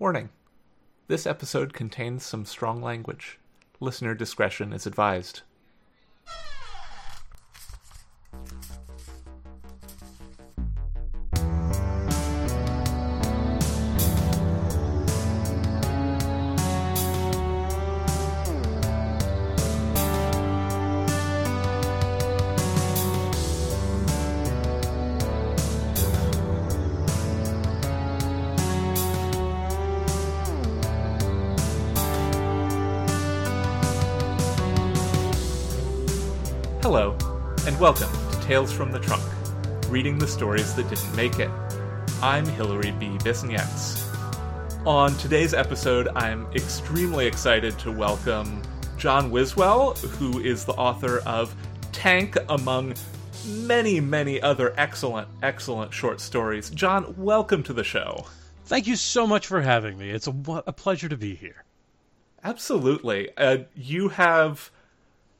Warning this episode contains some strong language. Listener discretion is advised. From the Trunk, reading the stories that didn't make it. I'm Hilary B. Bisenieks. On today's episode, I'm extremely excited to welcome John Wiswell, who is the author of Tank, among many, many other excellent, excellent short stories. John, welcome to the show. Thank you so much for having me. It's a, a pleasure to be here. Absolutely. Uh, you have.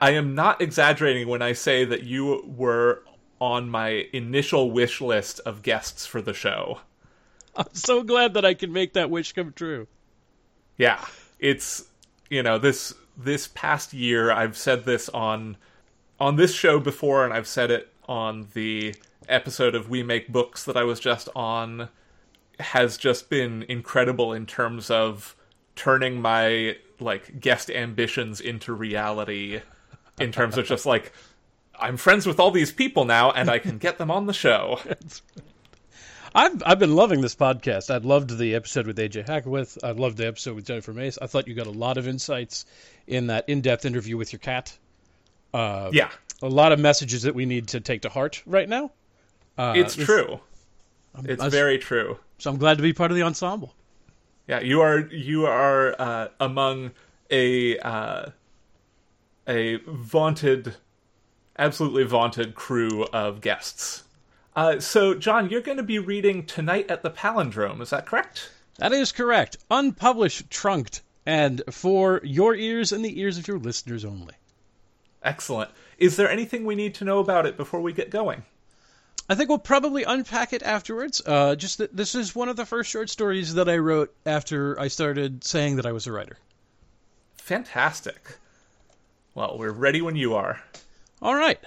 I am not exaggerating when I say that you were on my initial wish list of guests for the show. I'm so glad that I can make that wish come true. Yeah, it's you know this this past year I've said this on on this show before and I've said it on the episode of We Make Books that I was just on has just been incredible in terms of turning my like guest ambitions into reality in terms of just like I'm friends with all these people now and I can get them on the show. I've I've been loving this podcast. I loved the episode with AJ Hackwith. I loved the episode with Jennifer Mace. I thought you got a lot of insights in that in-depth interview with your cat. Uh, yeah, a lot of messages that we need to take to heart right now. Uh, it's true. It's very true. So I'm glad to be part of the ensemble. Yeah, you are you are uh, among a uh, a vaunted, absolutely vaunted crew of guests. Uh, so, John, you're going to be reading tonight at the Palindrome. Is that correct? That is correct. Unpublished, trunked, and for your ears and the ears of your listeners only. Excellent. Is there anything we need to know about it before we get going? I think we'll probably unpack it afterwards. Uh, just that this is one of the first short stories that I wrote after I started saying that I was a writer. Fantastic. Well, we're ready when you are. All right.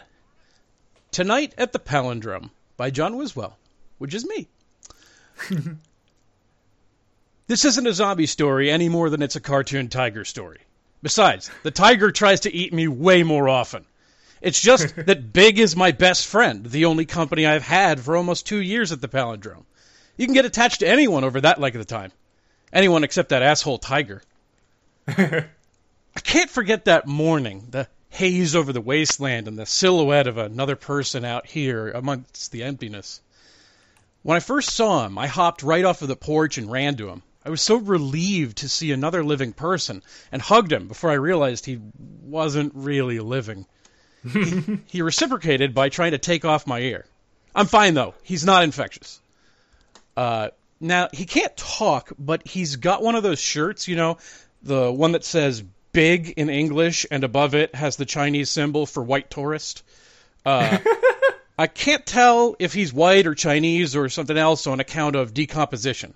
Tonight at the Palindrome by John Wiswell, which is me. this isn't a zombie story any more than it's a cartoon tiger story. Besides, the tiger tries to eat me way more often. It's just that Big is my best friend, the only company I've had for almost two years at the Palindrome. You can get attached to anyone over that length of time. Anyone except that asshole tiger. I can't forget that morning, the haze over the wasteland and the silhouette of another person out here amongst the emptiness. When I first saw him, I hopped right off of the porch and ran to him. I was so relieved to see another living person and hugged him before I realized he wasn't really living. he, he reciprocated by trying to take off my ear. I'm fine though. He's not infectious. Uh, now he can't talk, but he's got one of those shirts, you know, the one that says "big" in English and above it has the Chinese symbol for white tourist. Uh, I can't tell if he's white or Chinese or something else on account of decomposition.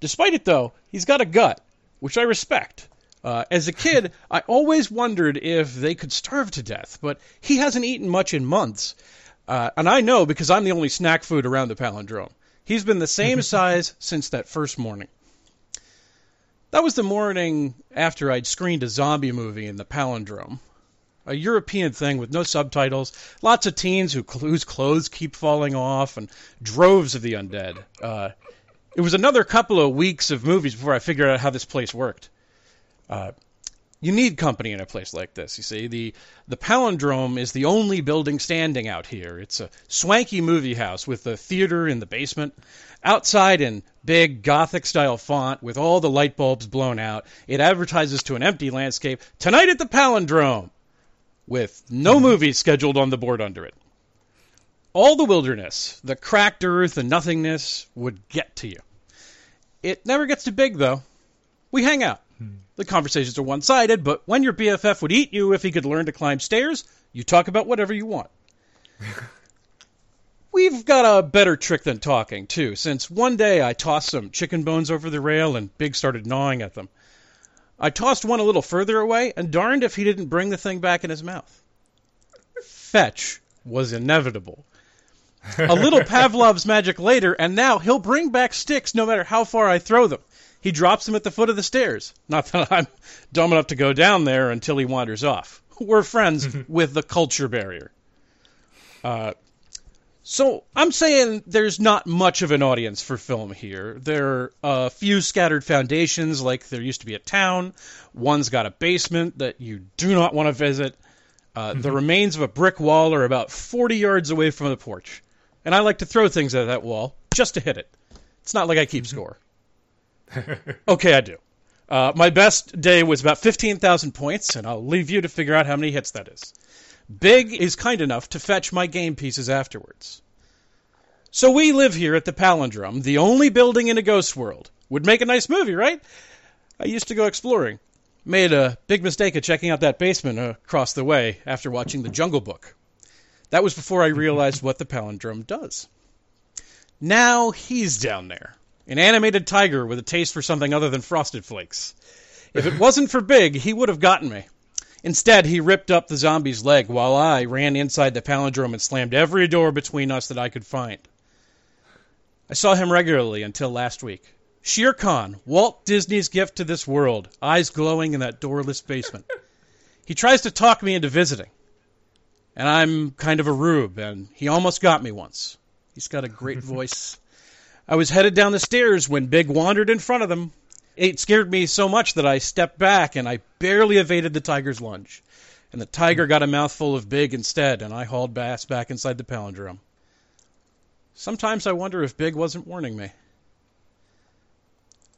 Despite it, though, he's got a gut, which I respect. Uh, as a kid, I always wondered if they could starve to death, but he hasn't eaten much in months. Uh, and I know because I'm the only snack food around the palindrome. He's been the same size since that first morning. That was the morning after I'd screened a zombie movie in the palindrome. A European thing with no subtitles, lots of teens who, whose clothes keep falling off, and droves of the undead. Uh, it was another couple of weeks of movies before I figured out how this place worked. Uh, you need company in a place like this. You see, the the Palindrome is the only building standing out here. It's a swanky movie house with a theater in the basement. Outside in big Gothic style font with all the light bulbs blown out, it advertises to an empty landscape tonight at the Palindrome, with no mm-hmm. movies scheduled on the board under it. All the wilderness, the cracked earth, and nothingness would get to you. It never gets too big, though. We hang out. The conversations are one sided, but when your BFF would eat you if he could learn to climb stairs, you talk about whatever you want. We've got a better trick than talking, too, since one day I tossed some chicken bones over the rail and Big started gnawing at them. I tossed one a little further away, and darned if he didn't bring the thing back in his mouth. Fetch was inevitable. A little Pavlov's magic later, and now he'll bring back sticks no matter how far I throw them. He drops them at the foot of the stairs. Not that I'm dumb enough to go down there until he wanders off. We're friends with the culture barrier. Uh, so I'm saying there's not much of an audience for film here. There are a few scattered foundations, like there used to be a town. One's got a basement that you do not want to visit. Uh, the remains of a brick wall are about 40 yards away from the porch. And I like to throw things at that wall just to hit it. It's not like I keep score. Okay, I do. Uh, my best day was about 15,000 points, and I'll leave you to figure out how many hits that is. Big is kind enough to fetch my game pieces afterwards. So we live here at the Palindrome, the only building in a ghost world. Would make a nice movie, right? I used to go exploring. Made a big mistake of checking out that basement across the way after watching The Jungle Book. That was before I realized what the Palindrome does. Now he's down there, an animated tiger with a taste for something other than frosted flakes. If it wasn't for Big, he would have gotten me. Instead, he ripped up the zombie's leg while I ran inside the palindrome and slammed every door between us that I could find. I saw him regularly until last week. Shere Khan, Walt Disney's gift to this world, eyes glowing in that doorless basement. He tries to talk me into visiting. And I'm kind of a rube, and he almost got me once. He's got a great voice. I was headed down the stairs when Big wandered in front of them. It scared me so much that I stepped back and I barely evaded the tiger's lunge. And the tiger got a mouthful of Big instead, and I hauled Bass back inside the palindrome. Sometimes I wonder if Big wasn't warning me.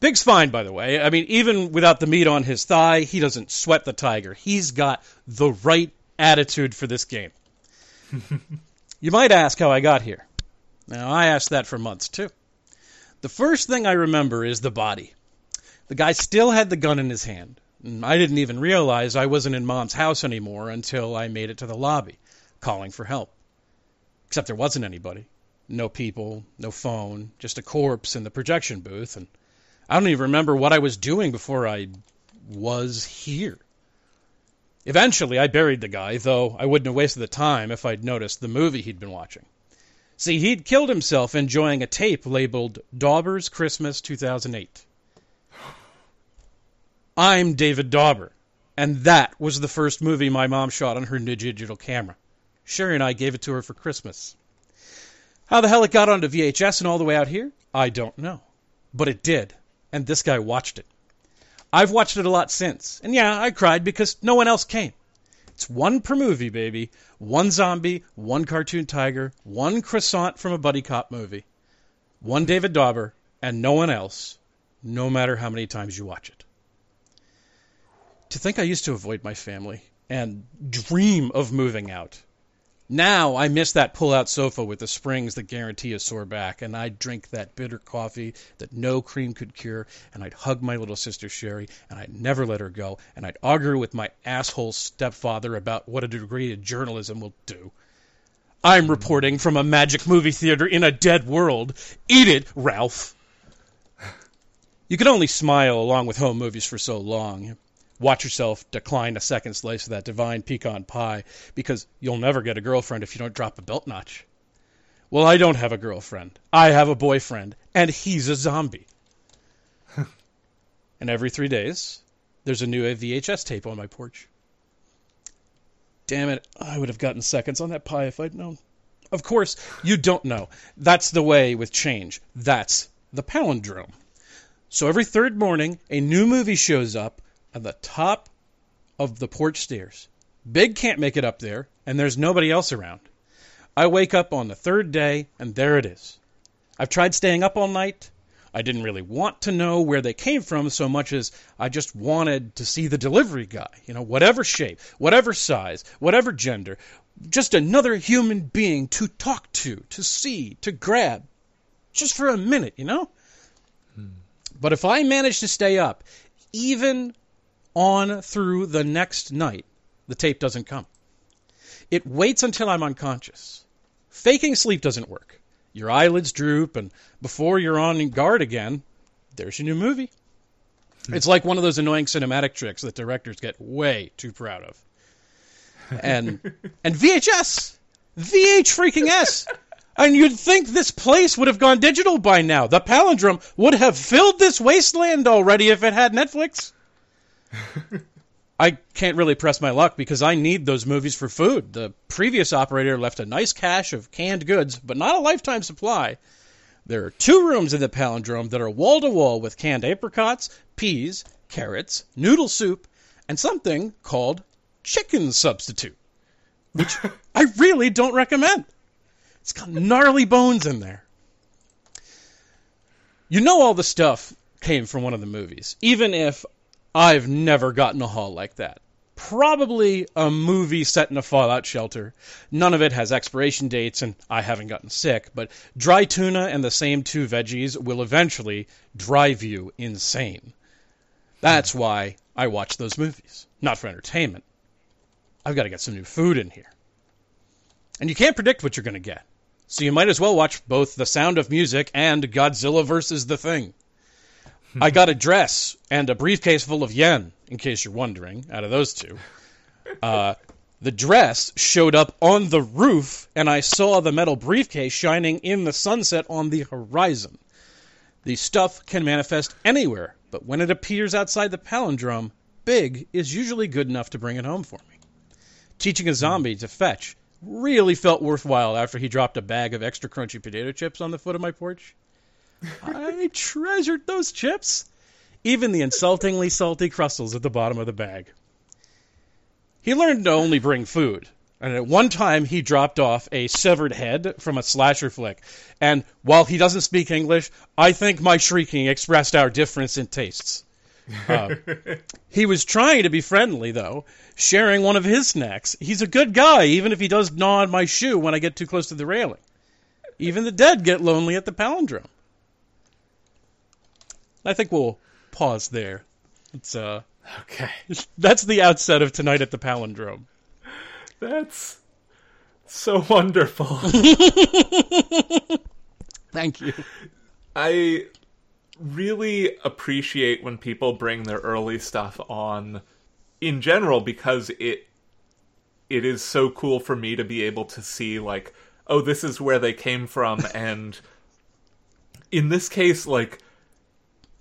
Big's fine, by the way. I mean, even without the meat on his thigh, he doesn't sweat the tiger. He's got the right attitude for this game. you might ask how I got here. Now, I asked that for months, too. The first thing I remember is the body. The guy still had the gun in his hand. I didn't even realize I wasn't in Mom's house anymore until I made it to the lobby, calling for help. Except there wasn't anybody. No people, no phone, just a corpse in the projection booth, and I don't even remember what I was doing before I was here. Eventually, I buried the guy, though I wouldn't have wasted the time if I'd noticed the movie he'd been watching. See, he'd killed himself enjoying a tape labeled Dauber's Christmas 2008. I'm David Dauber, and that was the first movie my mom shot on her new digital camera. Sherry and I gave it to her for Christmas. How the hell it got onto VHS and all the way out here, I don't know. But it did, and this guy watched it. I've watched it a lot since, and yeah, I cried because no one else came. It's one per movie, baby. One zombie, one cartoon tiger, one croissant from a buddy cop movie. One David Dauber, and no one else, no matter how many times you watch it. To think I used to avoid my family and dream of moving out. Now I miss that pull out sofa with the springs that guarantee a sore back, and I'd drink that bitter coffee that no cream could cure, and I'd hug my little sister Sherry, and I'd never let her go, and I'd argue with my asshole stepfather about what a degree in journalism will do. I'm reporting from a magic movie theater in a dead world. Eat it, Ralph! You can only smile along with home movies for so long watch yourself decline a second slice of that divine pecan pie because you'll never get a girlfriend if you don't drop a belt notch. Well, I don't have a girlfriend. I have a boyfriend, and he's a zombie. and every three days, there's a new VHS tape on my porch. Damn it, I would have gotten seconds on that pie if I'd known. Of course, you don't know. That's the way with change. That's the palindrome. So every third morning, a new movie shows up at the top of the porch stairs. Big can't make it up there, and there's nobody else around. I wake up on the third day, and there it is. I've tried staying up all night. I didn't really want to know where they came from so much as I just wanted to see the delivery guy. You know, whatever shape, whatever size, whatever gender, just another human being to talk to, to see, to grab. Just for a minute, you know? Hmm. But if I manage to stay up, even on through the next night, the tape doesn't come. It waits until I'm unconscious. faking sleep doesn't work. Your eyelids droop, and before you're on guard again, there's your new movie. Hmm. It's like one of those annoying cinematic tricks that directors get way too proud of. And and VHS, VH freaking S. And you'd think this place would have gone digital by now. The palindrome would have filled this wasteland already if it had Netflix. I can't really press my luck because I need those movies for food. The previous operator left a nice cache of canned goods, but not a lifetime supply. There are two rooms in the palindrome that are wall to wall with canned apricots, peas, carrots, noodle soup, and something called chicken substitute, which I really don't recommend. It's got gnarly bones in there. You know all the stuff came from one of the movies, even if I've never gotten a haul like that. Probably a movie set in a fallout shelter. None of it has expiration dates, and I haven't gotten sick, but dry tuna and the same two veggies will eventually drive you insane. That's why I watch those movies. Not for entertainment. I've got to get some new food in here. And you can't predict what you're going to get. So you might as well watch both The Sound of Music and Godzilla vs. The Thing. I got a dress and a briefcase full of yen, in case you're wondering, out of those two. Uh, the dress showed up on the roof, and I saw the metal briefcase shining in the sunset on the horizon. The stuff can manifest anywhere, but when it appears outside the palindrome, big is usually good enough to bring it home for me. Teaching a zombie to fetch really felt worthwhile after he dropped a bag of extra crunchy potato chips on the foot of my porch. I treasured those chips, even the insultingly salty crustles at the bottom of the bag. He learned to only bring food, and at one time he dropped off a severed head from a slasher flick. And while he doesn't speak English, I think my shrieking expressed our difference in tastes. Uh, he was trying to be friendly, though, sharing one of his snacks. He's a good guy, even if he does gnaw on my shoe when I get too close to the railing. Even the dead get lonely at the palindrome. I think we'll pause there. It's uh Okay. that's the outset of tonight at the palindrome. That's so wonderful. Thank you. I really appreciate when people bring their early stuff on in general because it it is so cool for me to be able to see like oh this is where they came from and in this case like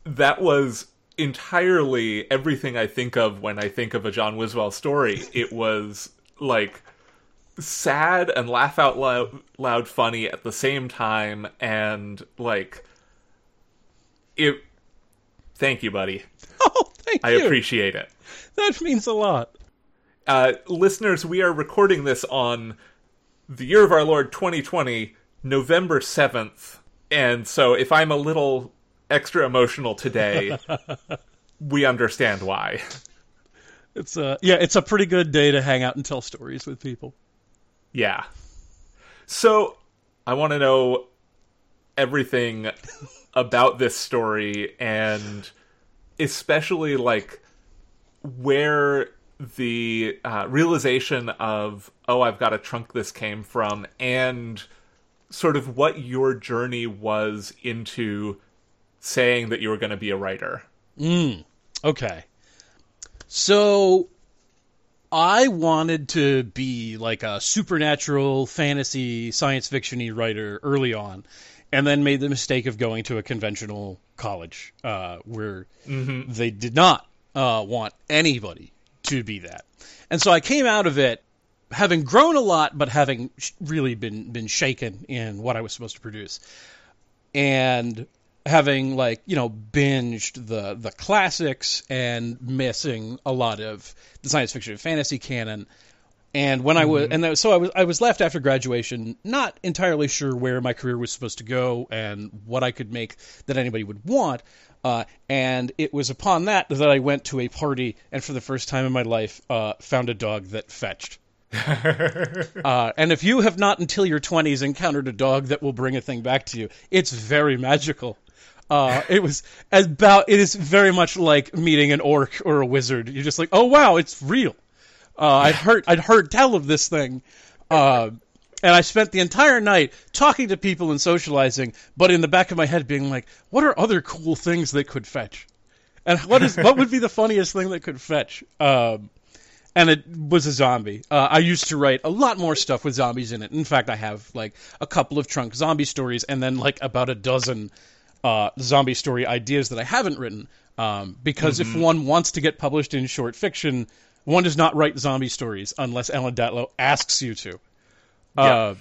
that was entirely everything I think of when I think of a John Wiswell story. It was like sad and laugh out loud, loud funny at the same time and like it thank you buddy Oh, thank i you. I appreciate it that means a lot. uh listeners we are recording this on the year of our lord 2020 november 7th and so if i'm a little extra emotional today we understand why It's a yeah, it's a pretty good day to hang out and tell stories with people. Yeah. So I want to know everything about this story and especially like where the uh, realization of oh I've got to trunk this came from and sort of what your journey was into saying that you were going to be a writer. Okay. So I wanted to be like a supernatural fantasy science fictiony writer early on and then made the mistake of going to a conventional college uh, where they did not uh, want anybody to be that. And so I came out of it having grown a lot but having sh- really been been shaken in what I was supposed to produce. And having like you know binged the the classics and missing a lot of the science fiction and fantasy canon. And when I was and that, so I was I was left after graduation not entirely sure where my career was supposed to go and what I could make that anybody would want. Uh, and it was upon that that I went to a party and for the first time in my life uh, found a dog that fetched. Uh, and if you have not until your 20s encountered a dog that will bring a thing back to you, it's very magical. Uh, it was about, it is very much like meeting an orc or a wizard. You're just like, oh wow, it's real. Uh, I'd heard, I'd heard tell of this thing. Uh, and I spent the entire night talking to people and socializing, but in the back of my head being like, what are other cool things that could fetch? And what is what would be the funniest thing that could fetch? Um, and it was a zombie. Uh, I used to write a lot more stuff with zombies in it. In fact, I have like a couple of trunk zombie stories, and then like about a dozen uh, zombie story ideas that I haven't written. Um, because if one wants to get published in short fiction, one does not write zombie stories unless Ellen Datlow asks you to. Uh,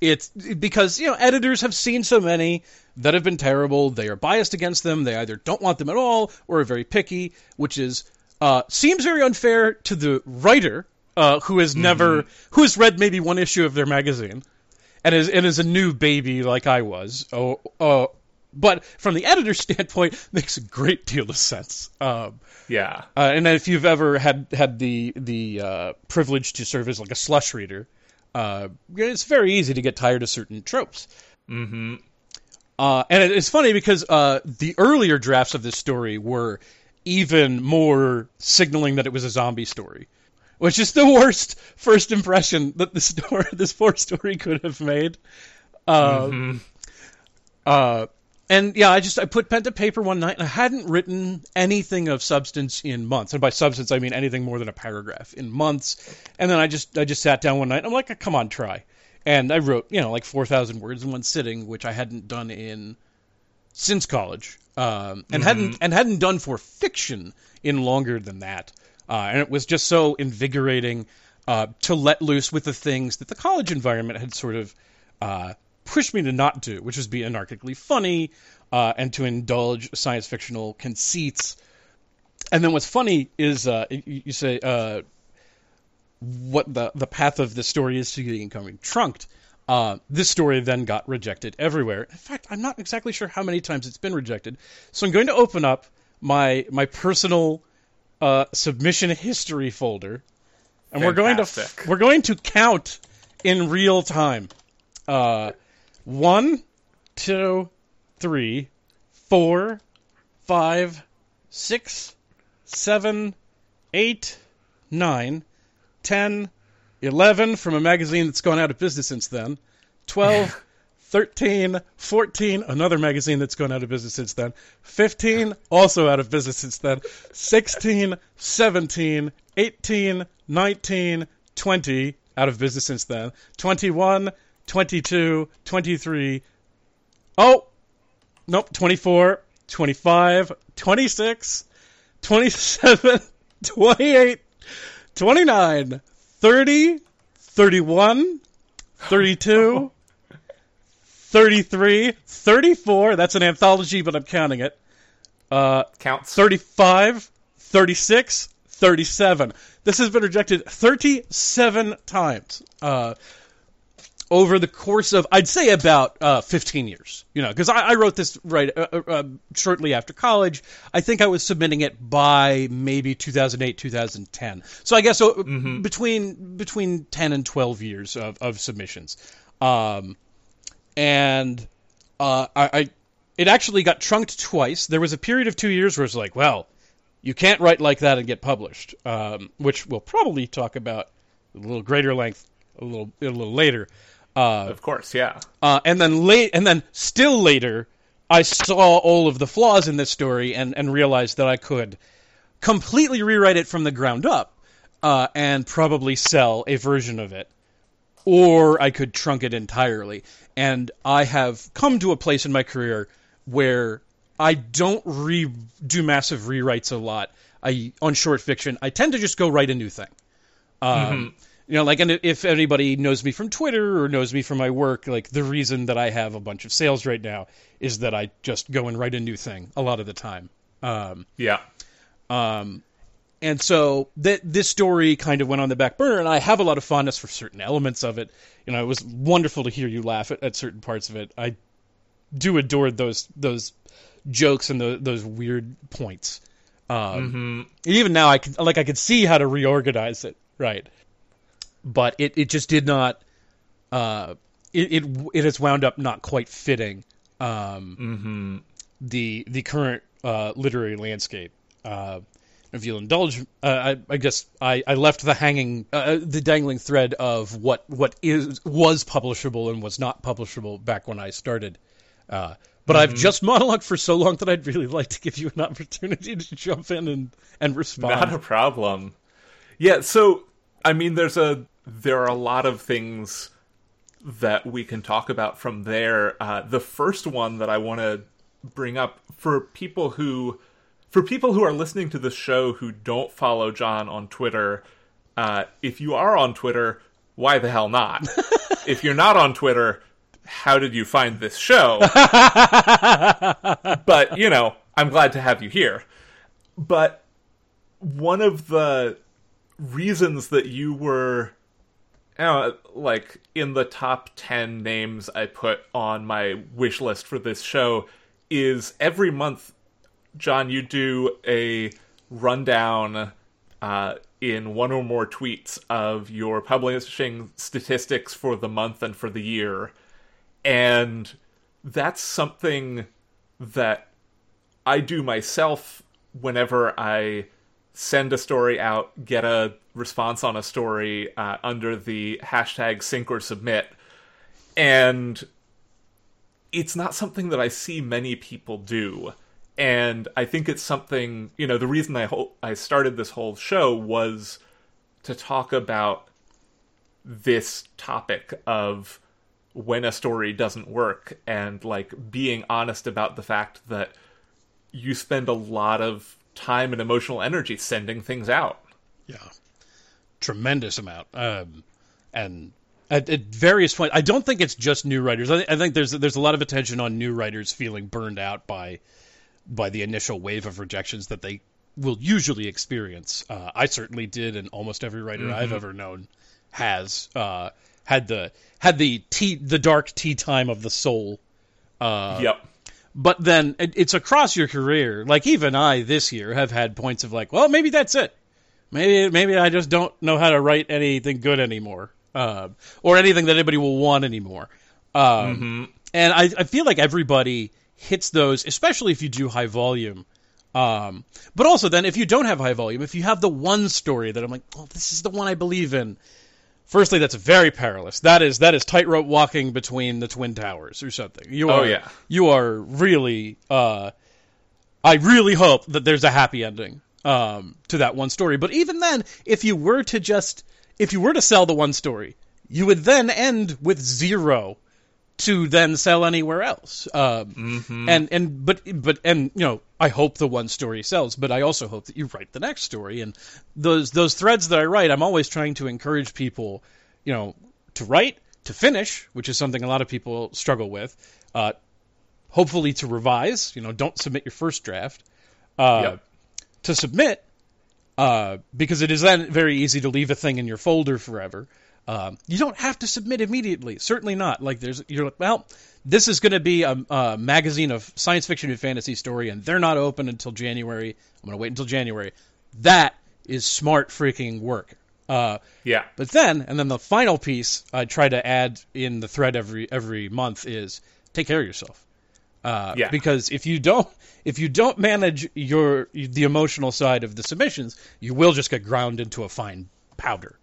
it's because you know editors have seen so many that have been terrible. They are biased against them. They either don't want them at all or are very picky, which is uh, seems very unfair to the writer uh, who has never who has read maybe one issue of their magazine and is and is a new baby like I was. Oh, uh, but from the editor's standpoint, makes a great deal of sense. Um, Yeah. uh, and if you've ever had had the the uh, privilege to serve as like a slush reader, uh, it's very easy to get tired of certain tropes. Mm-hmm. Uh, and it- it's funny because uh, the earlier drafts of this story were even more signaling that it was a zombie story, which is the worst first impression that the story, this poor story could have made. Uh, Mhm. uh, and yeah, I just I put pen to paper one night and I hadn't written anything of substance in months. And by substance I mean anything more than a paragraph in months. And then I just I just sat down one night. And I'm like, come on, try. And I wrote you know like four thousand words in one sitting, which I hadn't done in since college, um, and hadn't and hadn't done for fiction in longer than that. Uh, and it was just so invigorating uh, to let loose with the things that the college environment had sort of uh, pushed me to not do, which was be anarchically funny uh, and to indulge science fictional conceits. And then what's funny is uh, you, you say uh, what the the path of the story is to becoming trunked. Uh, this story then got rejected everywhere. In fact, I'm not exactly sure how many times it's been rejected. So I'm going to open up my my personal uh, submission history folder, and we're going to we're going to count in real time. Uh, one, two, three, four, five, six, seven, eight, nine, 10, 11 from a magazine that's gone out of business since then, 12, 13, 14, another magazine that's gone out of business since then, 15, also out of business since then, 16, 17, 18, 19, 20, out of business since then, 21, 22, 23, oh, nope, 24, 25, 26, 27, 28, 29, 30, 31, 32, 33, 34. That's an anthology, but I'm counting it. Uh, Counts. 35, 36, 37. This has been rejected 37 times uh, over the course of, I'd say, about uh, 15 years. You know, because I, I wrote this right uh, uh, uh, shortly after college. I think I was submitting it by maybe 2008, 2010. So I guess uh, between between 10 and 12 years of, of submissions. Um, and uh, I, I it actually got trunked twice. There was a period of two years where it's like, well, you can't write like that and get published, um, which we'll probably talk about a little greater length a little a little later. Uh, Of course, yeah. uh, and then late, and then still later, I saw all of the flaws in this story and and realized that I could completely rewrite it from the ground up uh, and probably sell a version of it, or I could trunk it entirely. And I have come to a place in my career where I don't re do massive rewrites a lot. I on short fiction, I tend to just go write a new thing. Um, You know, like, and if anybody knows me from Twitter or knows me from my work, like the reason that I have a bunch of sales right now is that I just go and write a new thing a lot of the time. Um, Yeah. um, and so that this story kind of went on the back burner, and I have a lot of fondness for certain elements of it. You know, it was wonderful to hear you laugh at, at certain parts of it. I do adore those those jokes and the, those weird points. Um, Even now, I could like I could see how to reorganize it, right? But it, it just did not. Uh, it, it it has wound up not quite fitting um, the the current uh, literary landscape. Uh, if you'll indulge, uh, I, I guess I, I left the hanging, uh, the dangling thread of what what is was publishable and was not publishable back when I started. Uh, but I've just monologued for so long that I'd really like to give you an opportunity to jump in and and respond. Not a problem. Yeah, so I mean there's a there are a lot of things that we can talk about from there. Uh, the first one that I want to bring up for people who for people who are listening to the show who don't follow John on Twitter, uh, if you are on Twitter, why the hell not? if you're not on Twitter, how did you find this show? but, you know, I'm glad to have you here. But one of the reasons that you were know, like in the top 10 names I put on my wish list for this show is every month, John, you do a rundown uh, in one or more tweets of your publishing statistics for the month and for the year. And that's something that I do myself whenever I send a story out, get a response on a story uh, under the hashtag sync or submit. And it's not something that I see many people do. And I think it's something, you know, the reason I ho- I started this whole show was to talk about this topic of when a story doesn't work and like being honest about the fact that you spend a lot of time and emotional energy sending things out. Yeah, tremendous amount. Um, and at, at, various points, I don't think it's just new writers. I, I, think there's there's a lot of attention on new writers feeling burned out by by the initial wave of rejections that they will usually experience. Uh, I certainly did, and almost every writer mm-hmm. I've ever known has uh, had the had the tea the dark tea time of the soul. Uh, yep but then it's across your career. Like even I this year have had points of like, well, maybe that's it. Maybe maybe I just don't know how to write anything good anymore, uh, or anything that anybody will want anymore. Um, mm-hmm. And I, I feel like everybody hits those, especially if you do high volume. Um, but also then if you don't have high volume, if you have the one story that I'm like, well, this is the one I believe in, Firstly, that's very perilous. That is that is tightrope walking between the twin towers or something. You oh, are, oh yeah. You are really. Uh, I really hope that there's a happy ending um, to that one story. But even then, if you were to just if you were to sell the one story, you would then end with zero to then sell anywhere else. Um, mm-hmm. And and but but and you know I hope the one story sells, but I also hope that you write the next story. And those those threads that I write, I'm always trying to encourage people, you know, to write, to finish, which is something a lot of people struggle with. Uh, hopefully to revise. You know, don't submit your first draft. Uh, yep. To submit, uh, because it is then very easy to leave a thing in your folder forever. Um, you don't have to submit immediately. Certainly not. Like there's you're like, well, this is going to be a, a, magazine of science fiction and fantasy story, and they're not open until January. I'm going to wait until January. That is smart freaking work. Uh, yeah. But then, and then the final piece I try to add in the thread every every month is take care of yourself. Uh, yeah. Because if you don't if you don't manage your the emotional side of the submissions, you will just get ground into a fine powder.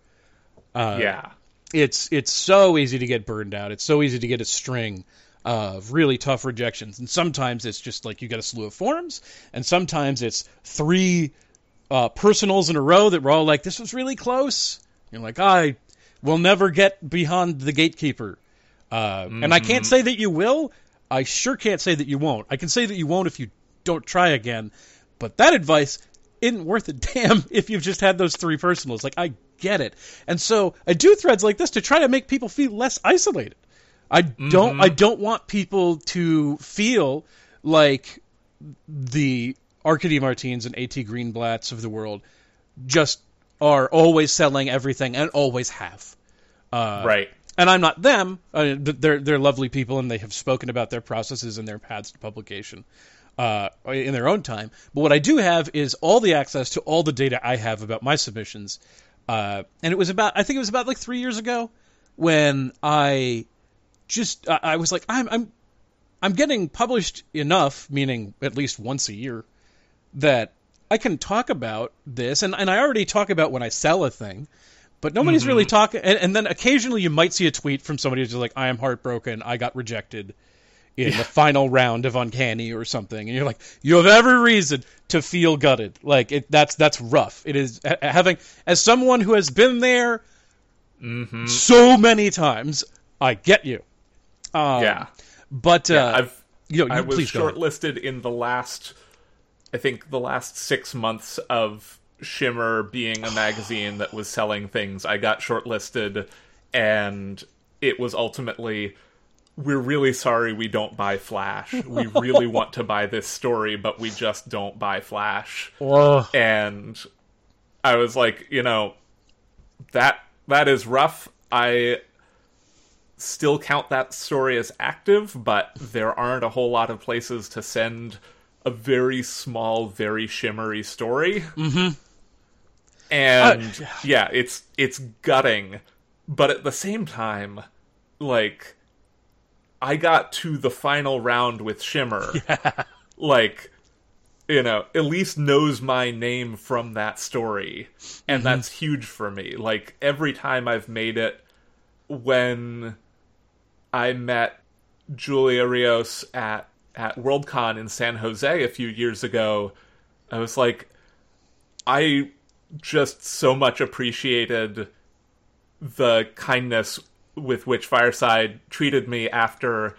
Uh, yeah, it's it's so easy to get burned out. It's so easy to get a string of really tough rejections, and sometimes it's just like you get a slew of forms, and sometimes it's three uh, personals in a row that were all like, "This was really close." You're like, "I will never get beyond the gatekeeper," uh, mm-hmm. and I can't mm-hmm. say that you will. I sure can't say that you won't. I can say that you won't if you don't try again. But that advice isn't worth a damn if you've just had those three personals. Like I get it. And so I do threads like this to try to make people feel less isolated. I don't mm-hmm. I don't want people to feel like the Arkady Martines and A.T. Greenblatts of the world just are always selling everything and always have. Uh, right. And I'm not them. Uh, they're they're lovely people and they have spoken about their processes and their paths to publication uh, in their own time. But what I do have is all the access to all the data I have about my submissions uh, and it was about I think it was about like three years ago when I just I, I was like I'm I'm I'm getting published enough, meaning at least once a year, that I can talk about this, and, and I already talk about when I sell a thing, but nobody's really talking. And, and then occasionally you might see a tweet from somebody who's just like, "I am heartbroken. I got rejected in the final round of Uncanny or something," and you're like, "You have every reason to feel gutted. Like it, that's that's rough. It is having as someone who has been there so many times. I get you. Um, yeah. but uh, Yeah, I've you know, I was shortlisted in the last, I think the last six months of Shimmer being a magazine that was selling things. I got shortlisted, and it was ultimately, we're really sorry we don't buy Flash. We really want to buy this story, but we just don't buy Flash. And I was like, you know, that that is rough. I still count that story as active, but there aren't a whole lot of places to send a very small, very shimmery story. Mm-hmm. And yeah, it's it's gutting, but at the same time, like I got to the final round with Shimmer. Like you know, at least knows my name from that story. And mm-hmm. that's huge for me. Like, every time I've made it, when I met Julia Rios at, at Worldcon in San Jose a few years ago, I was like, I just so much appreciated the kindness with which Fireside treated me after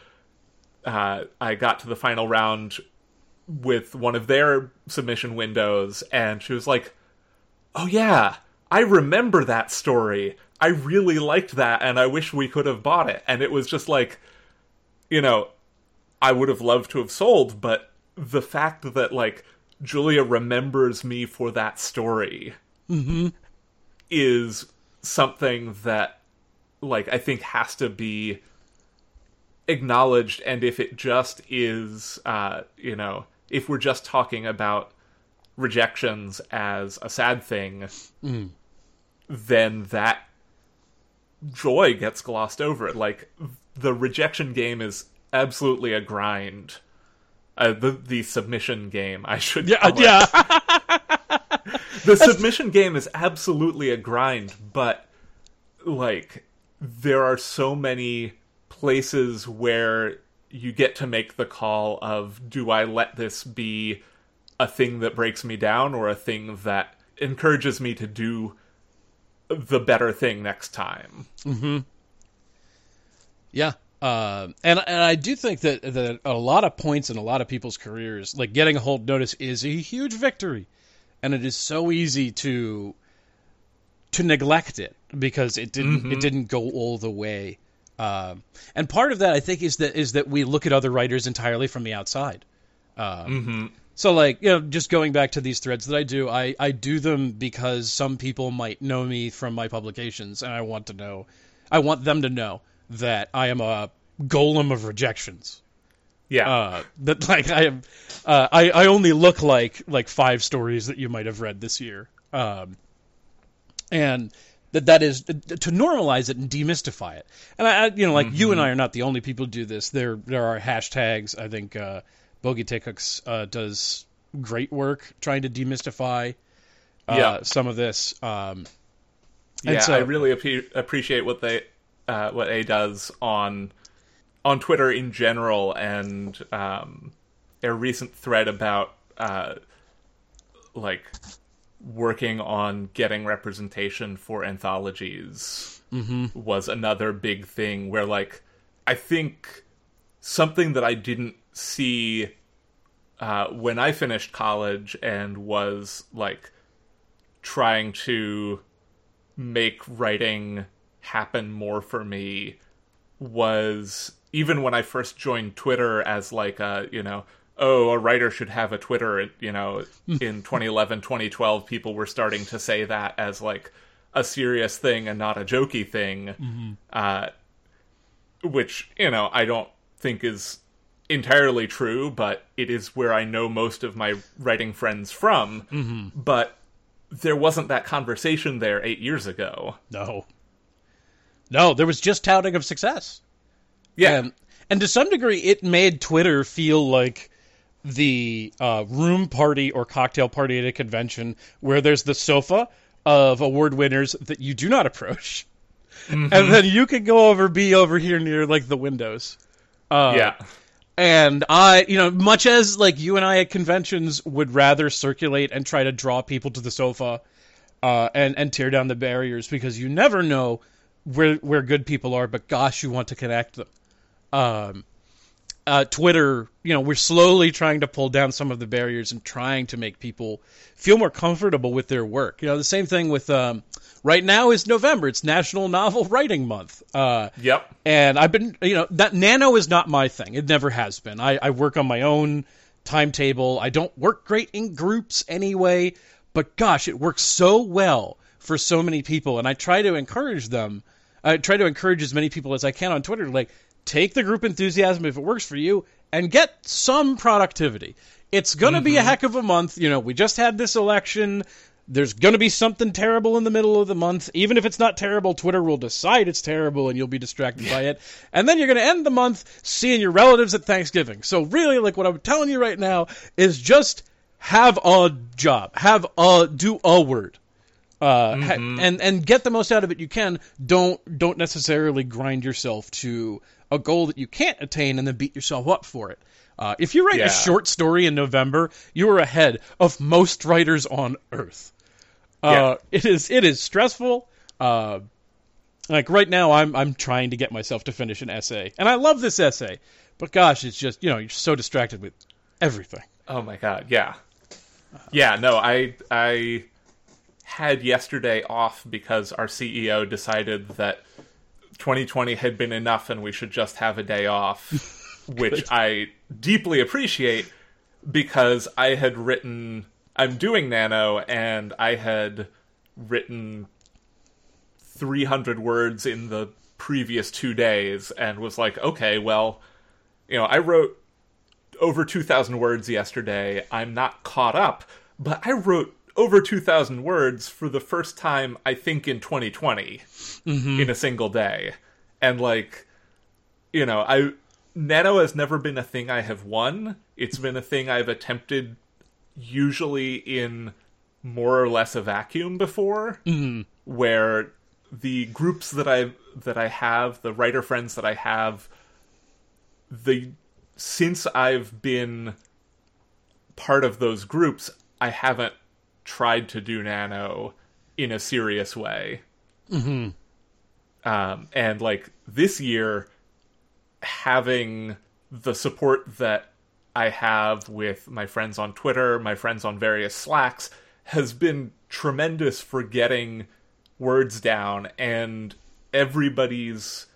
uh, I got to the final round with one of their submission windows, and she was like, "Oh yeah, I remember that story. I really liked that, and I wish we could have bought it." And it was just like, you know, I would have loved to have sold, but the fact that like Julia remembers me for that story is something that like I think has to be acknowledged and if it just is uh you know if we're just talking about rejections as a sad thing then that joy gets glossed over like the rejection game is absolutely a grind uh, the the submission game i should Yeah, call it. yeah. the submission game is absolutely a grind, but like there are so many places where you get to make the call of do I let this be a thing that breaks me down or a thing that encourages me to do the better thing next time. Yeah. Uh, and and I do think that that a lot of points in a lot of people's careers, like getting a hold notice, is a huge victory, and it is so easy to to neglect it because it didn't it didn't go all the way. Um, and part of that, I think, is that is that we look at other writers entirely from the outside. Um, So, like, you know, just going back to these threads that I do, I, I do them because some people might know me from my publications, and I want to know, I want them to know that I am a golem of rejections. Yeah. Uh, that like I am, uh, I I only look like like five stories that you might have read this year. Um, and that that is to normalize it and demystify it. And I, you know, like you and I are not the only people who do this. There there are hashtags. I think uh, Bogi Takács uh, does great work trying to demystify uh, Yeah. some of this. Um, and yeah, so- I really appre- appreciate what they uh, what A does on on Twitter in general, and um, their recent thread about uh, like working on getting representation for anthologies was another big thing. Where like I think something that I didn't see uh, when I finished college and was like trying to make writing happen more for me was even when I first joined Twitter as like a, you know, oh, a writer should have a Twitter, you know, in 2011, 2012, people were starting to say that as like a serious thing and not a jokey thing. Uh, which, you know, I don't think is entirely true, but it is where I know most of my writing friends from. But there wasn't that conversation there eight years ago. no, no, there was just touting of success. Yeah. And to some degree, it made Twitter feel like the uh, room party or cocktail party at a convention where there's the sofa of award winners that you do not approach, and then you can go over, be over here near like the windows. Uh, yeah. And I, you know, much as like you and I at conventions would rather circulate and try to draw people to the sofa, uh, and and tear down the barriers because you never know where where good people are, but gosh, you want to connect them. Um, uh, Twitter, you know, we're slowly trying to pull down some of the barriers and trying to make people feel more comfortable with their work. You know, the same thing with um, right now is November. It's National Novel Writing Month. Uh, Yep. and I've been, you know, that nano is not my thing. It never has been. I, I work on my own timetable. I don't work great in groups anyway, but gosh, it works so well for so many people. And I try to encourage them. I try to encourage as many people as I can on Twitter. Like, take the group enthusiasm if it works for you and get some productivity. It's going to be a heck of a month. You know, we just had this election. There's going to be something terrible in the middle of the month. Even if it's not terrible, Twitter will decide it's terrible and you'll be distracted by it. And then you're going to end the month seeing your relatives at Thanksgiving. So, really, like what I'm telling you right now is just have a job, have a, do a word. Uh, ha- and and get the most out of it you can. Don't don't necessarily grind yourself to a goal that you can't attain and then beat yourself up for it. Uh, if you write Yeah. a short story in November, you are ahead of most writers on Earth. Uh, Yeah. It is it is stressful. Uh, like right now, I'm I'm trying to get myself to finish an essay, and I love this essay, but gosh, it's just you know you're so distracted with everything. Oh my god, yeah. Yeah, no, I I had yesterday off because our CEO decided that 2020 had been enough and we should just have a day off, which I deeply appreciate because I had written I'm doing Nano and I had written 300 words in the previous 2 days and was like, okay, well, you know, I wrote over 2,000 words yesterday. I'm not caught up, but I wrote over 2,000 words for the first time, I think, in 2020 mm-hmm. in a single day. And, like, you know, I. Nano has never been a thing I have won. It's been a thing I've attempted usually in more or less a vacuum before, mm-hmm. where the groups that I that I have, the writer friends that I have, the since I've been part of those groups, I haven't tried to do nano in a serious way. Mm-hmm. Um, and like this year, having the support that I have with my friends on Twitter, my friends on various Slacks, has been tremendous for getting words down and everybody's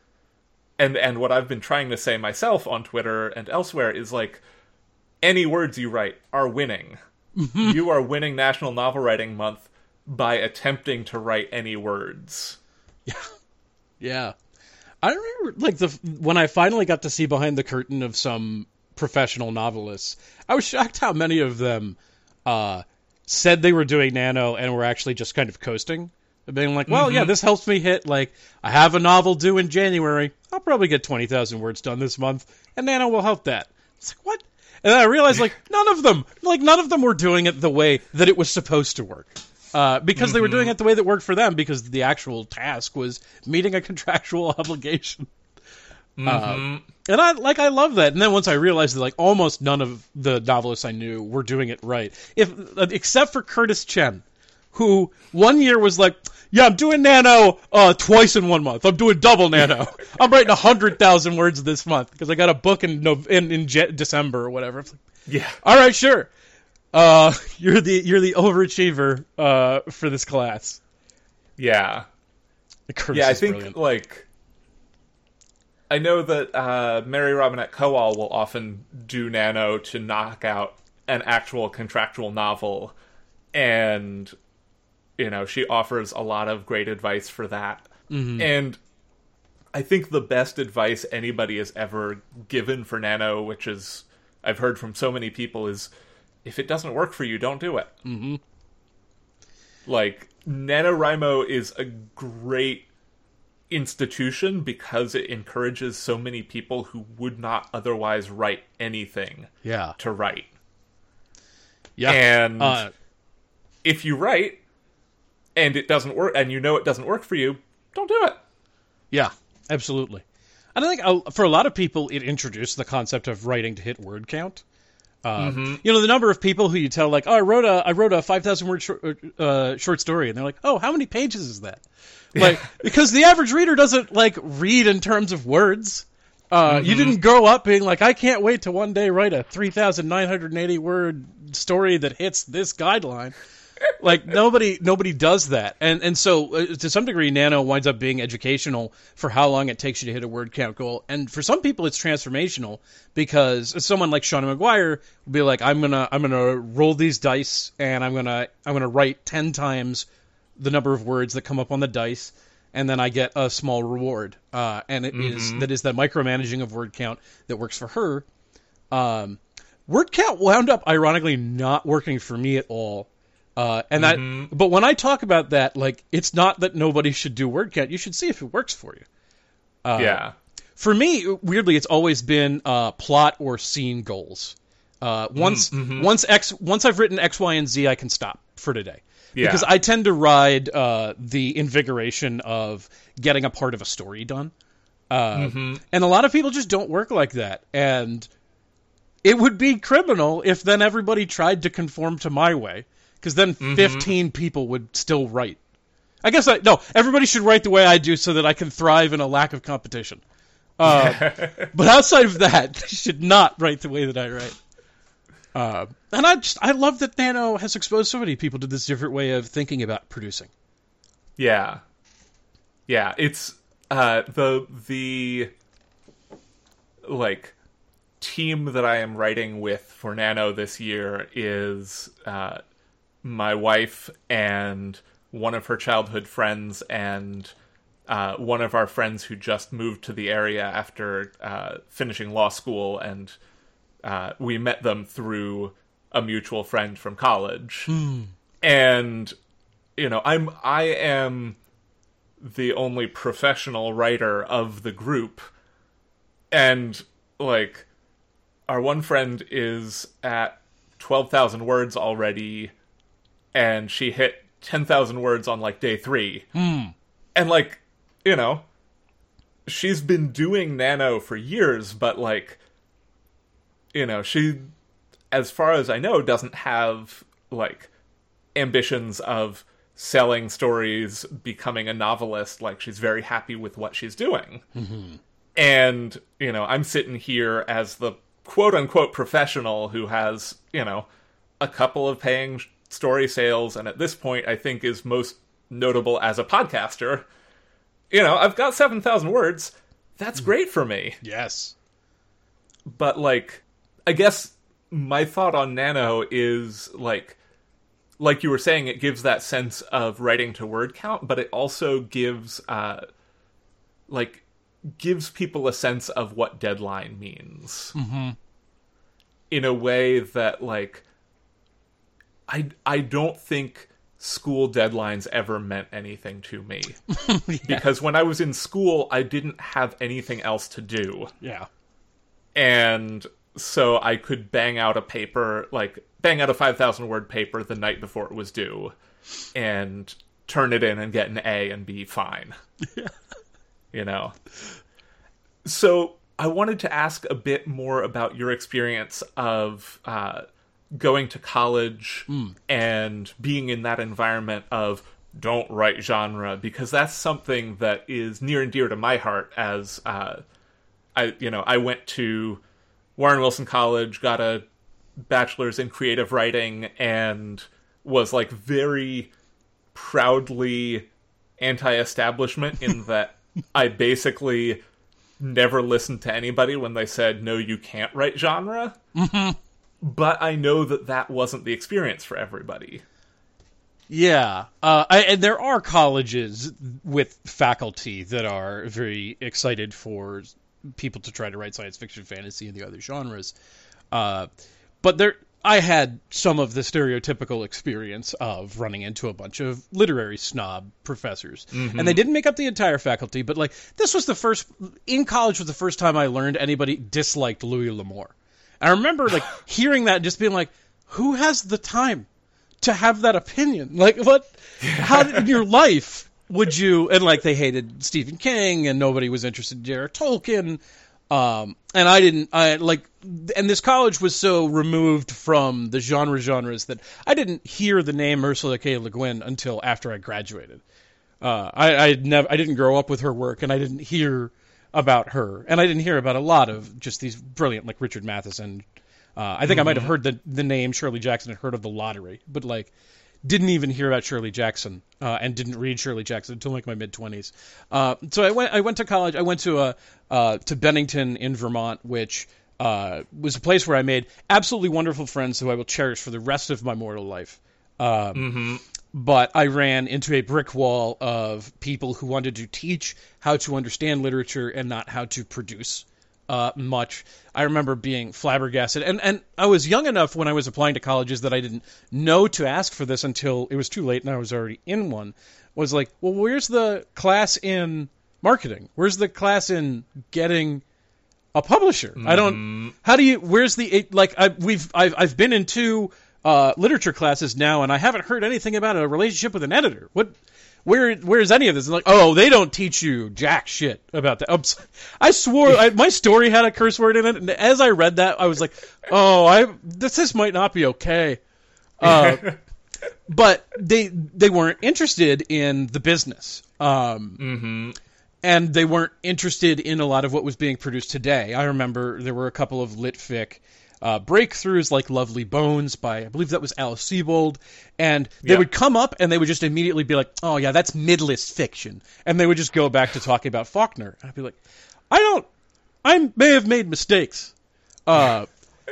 and and what I've been trying to say myself on Twitter and elsewhere is like any words you write are winning. You are winning National Novel Writing Month by attempting to write any words. Yeah. Yeah. I remember like the when I finally got to see behind the curtain of some professional novelists. I was shocked how many of them uh, said they were doing nano and were actually just kind of coasting. Being like, well, yeah, this helps me hit like I have a novel due in January. I'll probably get twenty thousand words done this month, and nano will help that. It's like what? And then I realized like none of them, like none of them were doing it the way that it was supposed to work. Uh, because they were doing it the way that worked for them, because the actual task was meeting a contractual obligation. Um, and I like I love that. And then once I realized that like almost none of the novelists I knew were doing it right, if uh, except for Curtis Chen, who one year was like, "Yeah, I'm doing Nano uh, twice in one month. I'm doing double Nano. I'm writing hundred thousand words this month because I got a book in in, in Je- December or whatever." Like, Yeah. All right, sure. Uh, you're the you're the overachiever uh, for this class. Yeah. Yeah, I think brilliant. like I know that uh, Mary Robinette Kowal will often do Nano to knock out an actual contractual novel, and you know she offers a lot of great advice for that. And I think the best advice anybody has ever given for Nano, which is I've heard from so many people, is if it doesn't work for you, don't do it. Mm-hmm. Like NaNoWriMo is a great institution because it encourages so many people who would not otherwise write anything Yeah. to write. Yeah. And Uh, if you write and it doesn't work, and you know it doesn't work for you, don't do it. Yeah, absolutely. And I think uh, for a lot of people, it introduced the concept of writing to hit word count. Uh, You know, the number of people who you tell, like, "Oh, I wrote a I wrote a five thousand word short, uh, short story," and they're like, "Oh, how many pages is that?" Like, because the average reader doesn't like read in terms of words. Uh, You didn't grow up being like, "I can't wait to one day write a three thousand nine hundred eighty word story that hits this guideline." like nobody nobody does that. And and so uh, to some degree nano winds up being educational for how long it takes you to hit a word count goal. And for some people it's transformational because someone like Seanan McGuire will be like I'm gonna I'm gonna roll these dice and I'm gonna I'm gonna write ten times the number of words that come up on the dice and then I get a small reward. Uh, and it is that is that micromanaging of word count that works for her. Um, word count wound up ironically not working for me at all uh, and that, but when I talk about that, like, it's not that nobody should do word count. You should see if it works for you. yeah. For me, weirdly, it's always been uh, plot or scene goals. Uh, once, once X, once I've written X, Y, and Z, I can stop for today. Yeah. Because I tend to ride uh, the invigoration of getting a part of a story done. Uh, And a lot of people just don't work like that. And it would be criminal if then everybody tried to conform to my way. Because then 15 people would still write. I guess I, no, everybody should write the way I do so that I can thrive in a lack of competition. Uh, but outside of that, they should not write the way that I write. Uh, and I just, I love that Nano has exposed so many people to this different way of thinking about producing. Yeah. Yeah, it's uh the the like team that I am writing with for Nano this year is uh my wife and one of her childhood friends and uh, one of our friends who just moved to the area after uh, finishing law school, and uh, we met them through a mutual friend from college. And you know, I'm I am the only professional writer of the group, and like our one friend is at twelve thousand words already, and she hit ten thousand words on like day three, hmm. and like you know, she's been doing nano for years, but like you know, she as far as I know doesn't have like ambitions of selling stories, becoming a novelist. Like she's very happy with what she's doing. Mm-hmm. And, you know, I'm sitting here as the quote unquote professional who has, you know, a couple of paying story sales, and at this point, I think is most notable as a podcaster. You know, I've got 7,000 words. That's great for me Yes. but like i guess my thought on nano is like like you were saying it gives that sense of writing to word count but it also gives uh like gives people a sense of what deadline means mm-hmm. in a way that like i i don't think school deadlines ever meant anything to me because when i was in school i didn't have anything else to do Yeah. and so I could bang out a paper, like bang out a five thousand word paper the night before it was due, and turn it in and get an A and be fine. Yeah. you know. So I wanted to ask a bit more about your experience of uh, going to college and being in that environment of don't write genre because that's something that is near and dear to my heart as uh, I you know I went to Warren Wilson College, got a bachelor's in creative writing, and was like very proudly anti-establishment in that I basically never listened to anybody when they said no, you can't write genre. But I know that that wasn't the experience for everybody. Yeah, uh, I, and there are colleges with faculty that are very excited for people to try to write science fiction, fantasy, and the other genres. Uh, but there, I had some of the stereotypical experience of running into a bunch of literary snob professors, and they didn't make up the entire faculty. But like, this was the first in college was the first time I learned anybody disliked Louis L'Amour. I remember like hearing that, and just being like, who has the time to have that opinion? Like, what? How in your life would you? And like, they hated Stephen King, and nobody was interested in J.R. Tolkien. Um, and I didn't, I like, and this college was so removed from the genre genres that I didn't hear the name Ursula K. Le Guin until after I graduated. Uh, I, I never, I didn't grow up with her work, and I didn't hear about her, and I didn't hear about a lot of just these brilliant, like Richard Matheson. Uh, I think mm-hmm. I might have heard the the name Shirley Jackson and heard of the lottery, but like didn't even hear about Shirley Jackson uh, and didn't read Shirley Jackson until like my mid twenties. Uh, so I went I went to college. I went to a uh, to Bennington in Vermont, which uh, was a place where I made absolutely wonderful friends who I will cherish for the rest of my mortal life. Um, mm-hmm. But I ran into a brick wall of people who wanted to teach how to understand literature and not how to produce uh, much. I remember being flabbergasted, and and I was young enough when I was applying to colleges that I didn't know to ask for this until it was too late, and I was already in one. Was like, well, where's the class in marketing? Where's the class in getting a publisher? Mm-hmm. I don't. Mm-hmm. How do you? Where's the like? I, we've I've I've been in two uh, literature classes now, and I haven't heard anything about a relationship with an editor. What? where where's any of this? It's like, oh, they don't teach you jack shit about that. I swore I, my story had a curse word in it, and as I read that, I was like, oh, I this this might not be okay. Uh, but they they weren't interested in the business, um, mm-hmm. and they weren't interested in a lot of what was being produced today. I remember there were a couple of lit fic uh, breakthroughs like Lovely Bones by, I believe that was Alice Sebold. And they yeah. would come up and they would just immediately be like, oh, yeah, that's midlist fiction. And they would just go back to talking about Faulkner. And I'd be like, I don't, I may have made mistakes. Uh,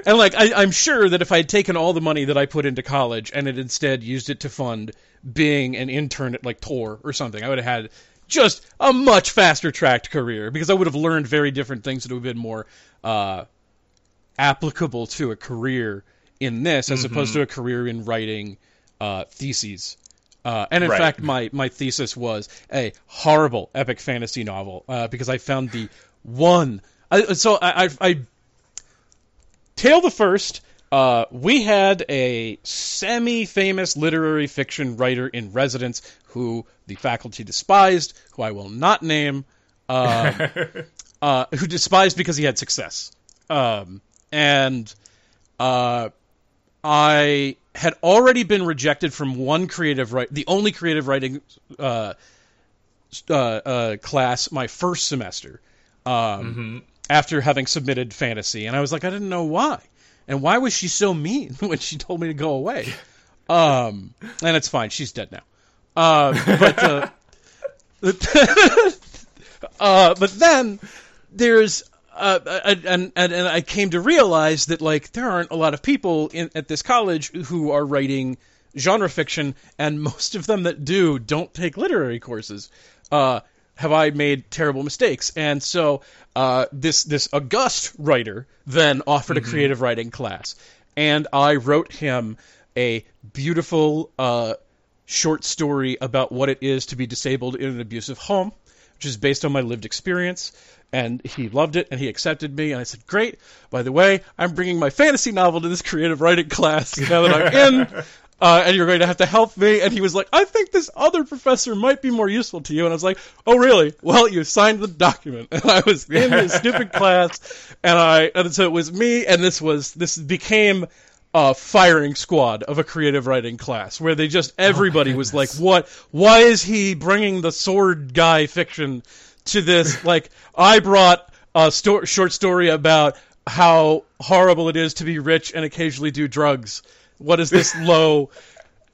and like, I, am sure that if I had taken all the money that I put into college and had instead used it to fund being an intern at like Tor or something, I would have had just a much faster tracked career because I would have learned very different things that would have been more uh, applicable to a career in this as mm-hmm. opposed to a career in writing uh, theses. Uh, and in right. fact, my, my thesis was a horrible epic fantasy novel uh, because I found the one. I, so I, I, I Tale the First. Uh, we had a semi-famous literary fiction writer in residence who the faculty despised, who I will not name, um, uh, who despised because he had success. Um, and uh, I had already been rejected from one creative write, the only creative writing uh, uh, uh, class my first semester, um, mm-hmm. after having submitted fantasy, and I was like, I didn't know why, and why was she so mean when she told me to go away? Um, and it's fine, she's dead now. Uh, but uh, uh, but then there's uh, and, and and I came to realize that like there aren't a lot of people in, at this college who are writing genre fiction, and most of them that do don't take literary courses. Uh, have I made terrible mistakes? And so uh, this this august writer then offered mm-hmm. a creative writing class, and I wrote him a beautiful uh, short story about what it is to be disabled in an abusive home, which is based on my lived experience and he loved it and he accepted me and i said great. By the way i'm bringing my fantasy novel to this creative writing class now that i'm in. Uh, and you're going to have to help me. And he was like i think this other professor might be more useful to you. And i was like oh really? Well you signed the document. And i was in this stupid class and i and so it was me and this was this became a firing squad of a creative writing class where they just everybody oh was like what why is he bringing the sword guy fiction to this. like, I brought a sto- short story about how horrible it is to be rich and occasionally do drugs. What is this low?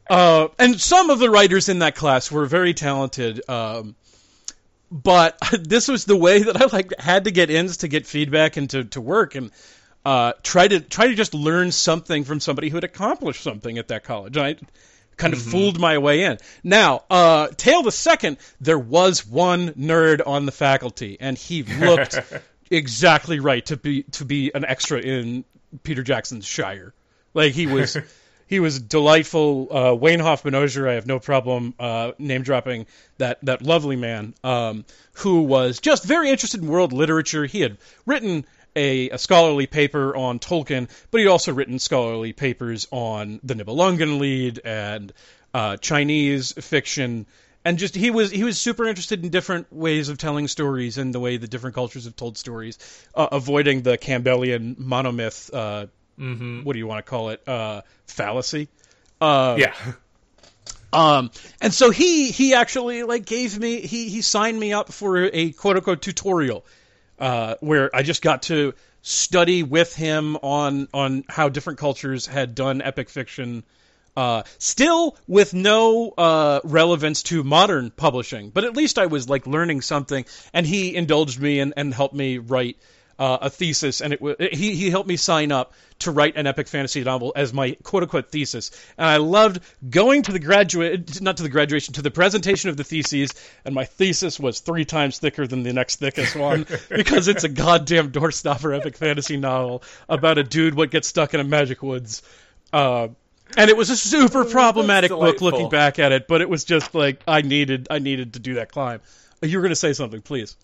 Uh, and some of the writers in that class were very talented. Um, but this was the way that I like had to get ins to get feedback and to, to work and uh, try to try to just learn something from somebody who had accomplished something at that college. And I kind of mm-hmm. fooled my way in. Now, uh, Tale the Second, there was one nerd on the faculty, and he looked exactly right to be to be an extra in Peter Jackson's Shire. Like he was. he was delightful. Uh, Wayne Hoffman Osier, I have no problem uh, name dropping that that lovely man um, who was just very interested in world literature. He had written a, a scholarly paper on Tolkien, but he'd also written scholarly papers on the Nibelungen Lied and uh, Chinese fiction, and just he was he was super interested in different ways of telling stories and the way the different cultures have told stories, uh, avoiding the Campbellian monomyth. Uh, Mm-hmm. What do you want to call it? Uh, fallacy. Uh, Yeah. um, and so he he actually like gave me he he signed me up for a quote unquote tutorial, uh, where I just got to study with him on on how different cultures had done epic fiction. Uh, still with no uh, relevance to modern publishing, but at least I was like learning something, and he indulged me and, and helped me write uh, a thesis, and it he he helped me sign up to write an epic fantasy novel as my quote unquote thesis, and I loved going to the graduate not to the graduation to the presentation of the theses, and my thesis was three times thicker than the next thickest one because it's a goddamn doorstopper epic fantasy novel about a dude what gets stuck in a magic woods. Uh, and it was a super problematic book looking back at it, but it was just like I needed I needed to do that climb. You were going to say something, please.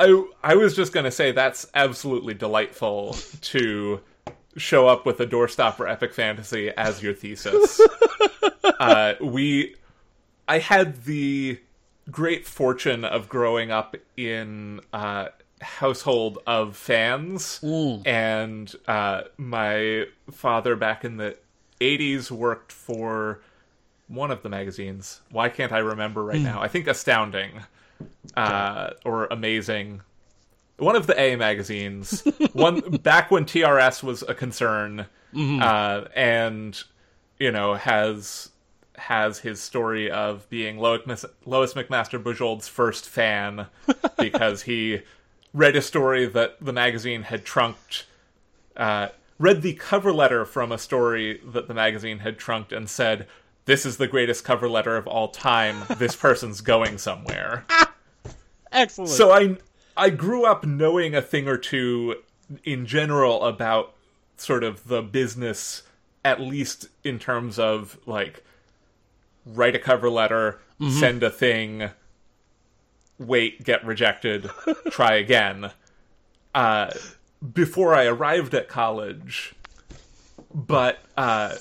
I I was just gonna say that's absolutely delightful to show up with a doorstopper epic fantasy as your thesis. uh, we, I had the great fortune of growing up in a household of fans, and uh, my father back in the '80s worked for one of the magazines. Why can't I remember right now? I think Astounding uh, or Amazing. One of the A magazines. one back when TRS was a concern, uh, and you know has has his story of being Lois, Lois McMaster Bujold's first fan because he read a story that the magazine had trunked. Uh, read the cover letter from a story that the magazine had trunked and said, "This is the greatest cover letter of all time. This person's going somewhere." Excellent. So I I grew up knowing a thing or two in general about sort of the business at least in terms of like write a cover letter, send a thing, wait, get rejected, try again. Uh before I arrived at college, but uh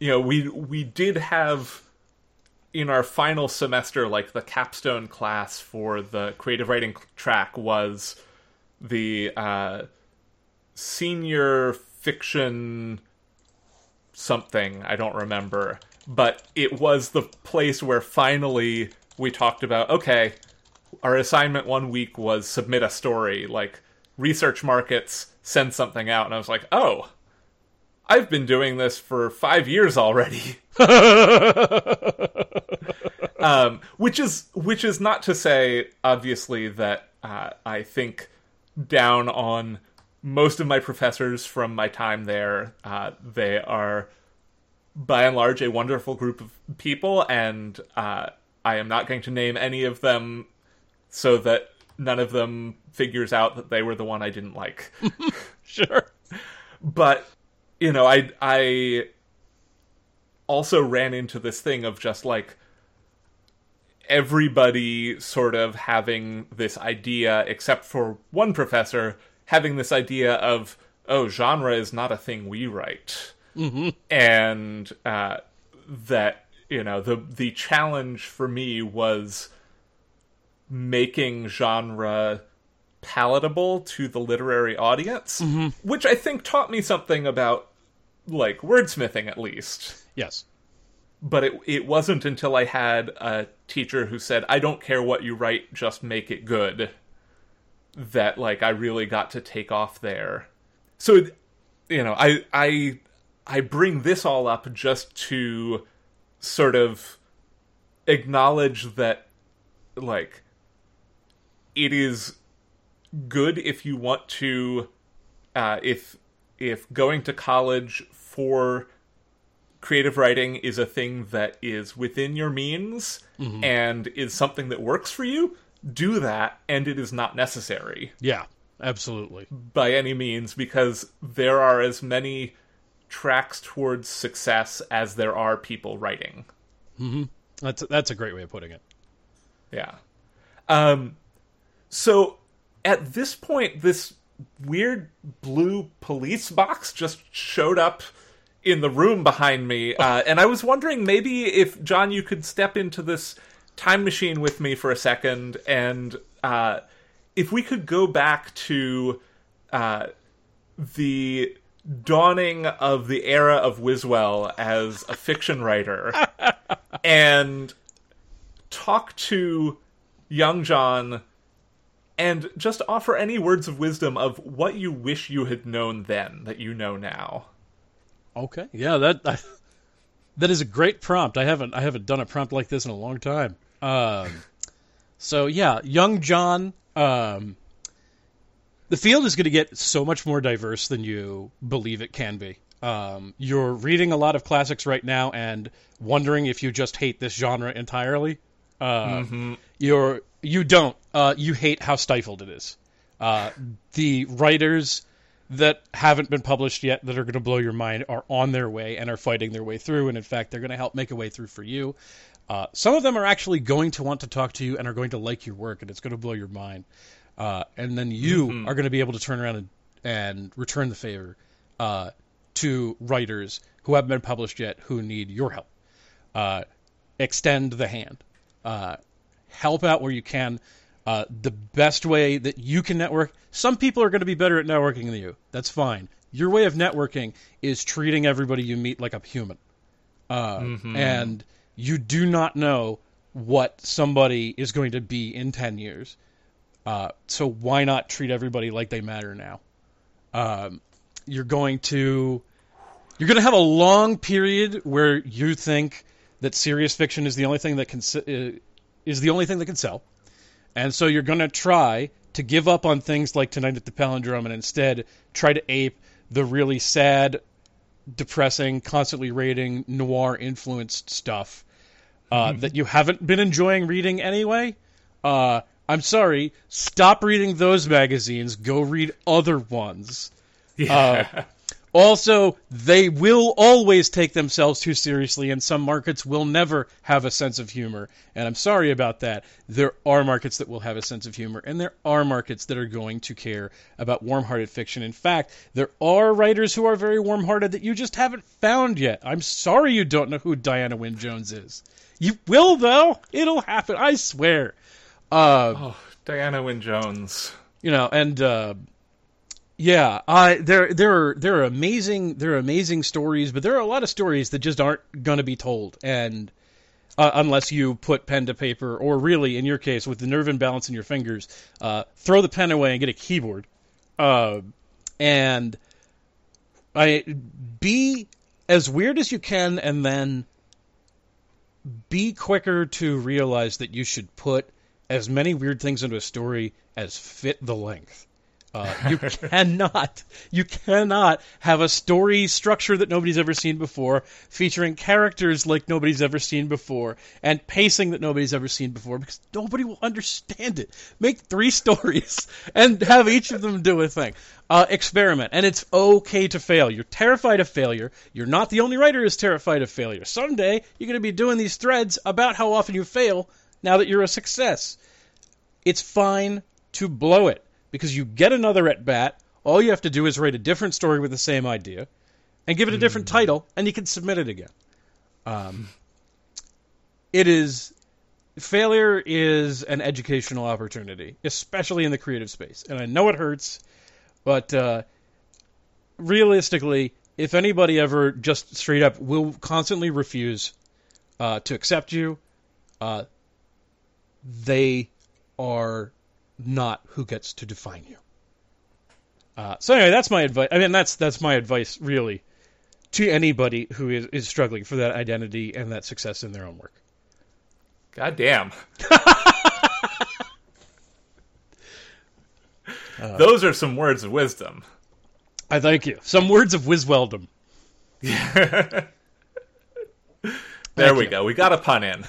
you know, we we did have in our final semester, like the capstone class for the creative writing track was the uh, senior fiction something. I don't remember. But it was the place where finally we talked about okay, our assignment one week was submit a story, like research markets, send something out. And I was like, oh, I've been doing this for five years already. um, which is which is not to say, obviously, that uh, I think down on most of my professors from my time there. Uh, they are, by and large, a wonderful group of people, and uh, I am not going to name any of them so that none of them figures out that they were the one I didn't like. sure. but you know, I I also ran into this thing of just like everybody sort of having this idea, except for one professor having this idea of oh, genre is not a thing we write, mm-hmm. and uh, that you know the the challenge for me was making genre palatable to the literary audience, which I think taught me something about like wordsmithing at least. Yes. But it it wasn't until I had a teacher who said, "I don't care what you write, just make it good." That like I really got to take off there. So you know, I I I bring this all up just to sort of acknowledge that like it is good if you want to uh, if if going to college for creative writing is a thing that is within your means and is something that works for you do that and it is not necessary Yeah. Absolutely. by any means because there are as many tracks towards success as there are people writing That's that's a great way of putting it. Yeah. Um so at this point this weird blue police box just showed up in the room behind me, uh, and I was wondering maybe if John, you could step into this time machine with me for a second, and uh, if we could go back to uh, the dawning of the era of Wiswell as a fiction writer, and talk to young John and just offer any words of wisdom of what you wish you had known then that you know now. Okay. Yeah, that I, that is a great prompt. I haven't I haven't done a prompt like this in a long time. Um, so yeah, young John. Um, the field is going to get so much more diverse than you believe it can be. Um, you're reading a lot of classics right now and wondering if you just hate this genre entirely. Uh, Mm-hmm. You're you don't. Uh, you hate how stifled it is. Uh, the writers that haven't been published yet that are going to blow your mind are on their way and are fighting their way through. And in fact, they're going to help make a way through for you. Uh, some of them are actually going to want to talk to you and are going to like your work, and it's going to blow your mind. Uh, and then you are going to be able to turn around and, and return the favor uh, to writers who haven't been published yet who need your help. Uh, extend the hand. Help out where you can. Uh, the best way that you can network. Some people are going to be better at networking than you. That's fine. Your way of networking is treating everybody you meet like a human. Uh, And you do not know what somebody is going to be in 10 years. Uh, so why not treat everybody like they matter now? Um, you're going to you're going to have a long period where you think that serious fiction is the only thing that can uh, is the only thing that can sell, and so you're going to try to give up on things like Tonight at the Palindrome and instead try to ape the really sad, depressing, constantly rating noir influenced stuff uh, that you haven't been enjoying reading anyway. Uh, I'm sorry. Stop reading those magazines. Go read other ones. Yeah. Also, they will always take themselves too seriously, and some markets will never have a sense of humor. And I'm sorry about that. There are markets that will have a sense of humor, and there are markets that are going to care about warm hearted fiction. In fact, there are writers who are very warm hearted that you just haven't found yet. I'm sorry you don't know who Diana Wynne Jones is. You will, though. It'll happen. I swear. Uh, oh, Diana Wynne Jones. you know, and uh, yeah, I there there are there are amazing there are amazing stories, but there are a lot of stories that just aren't gonna be told, and uh, unless you put pen to paper, or really, in your case, with the nerve imbalance in your fingers, uh, throw the pen away and get a keyboard, uh, and I be as weird as you can, and then be quicker to realize that you should put as many weird things into a story as fit the length. Uh, you cannot, you cannot have a story structure that nobody's ever seen before, featuring characters like nobody's ever seen before, and pacing that nobody's ever seen before, because nobody will understand it. Make three stories and have each of them do a thing. Uh, experiment, and it's okay to fail. You're terrified of failure. You're not the only writer who's terrified of failure. Someday you're going to be doing these threads about how often you fail. Now that you're a success, it's fine to blow it because you get another at bat. All you have to do is write a different story with the same idea and give it a different title, and you can submit it again. Um, it is failure is an educational opportunity, especially in the creative space. And I know it hurts, but uh, realistically, if anybody ever just straight up will constantly refuse uh, to accept you, uh, they are not who gets to define you. Uh, so anyway, that's my advice. I mean, that's that's my advice really to anybody who is, is struggling for that identity and that success in their own work. God damn. Uh, Those are some words of wisdom. I thank you. Some words of wisweldom. there Thank we you. go. We got a pun in.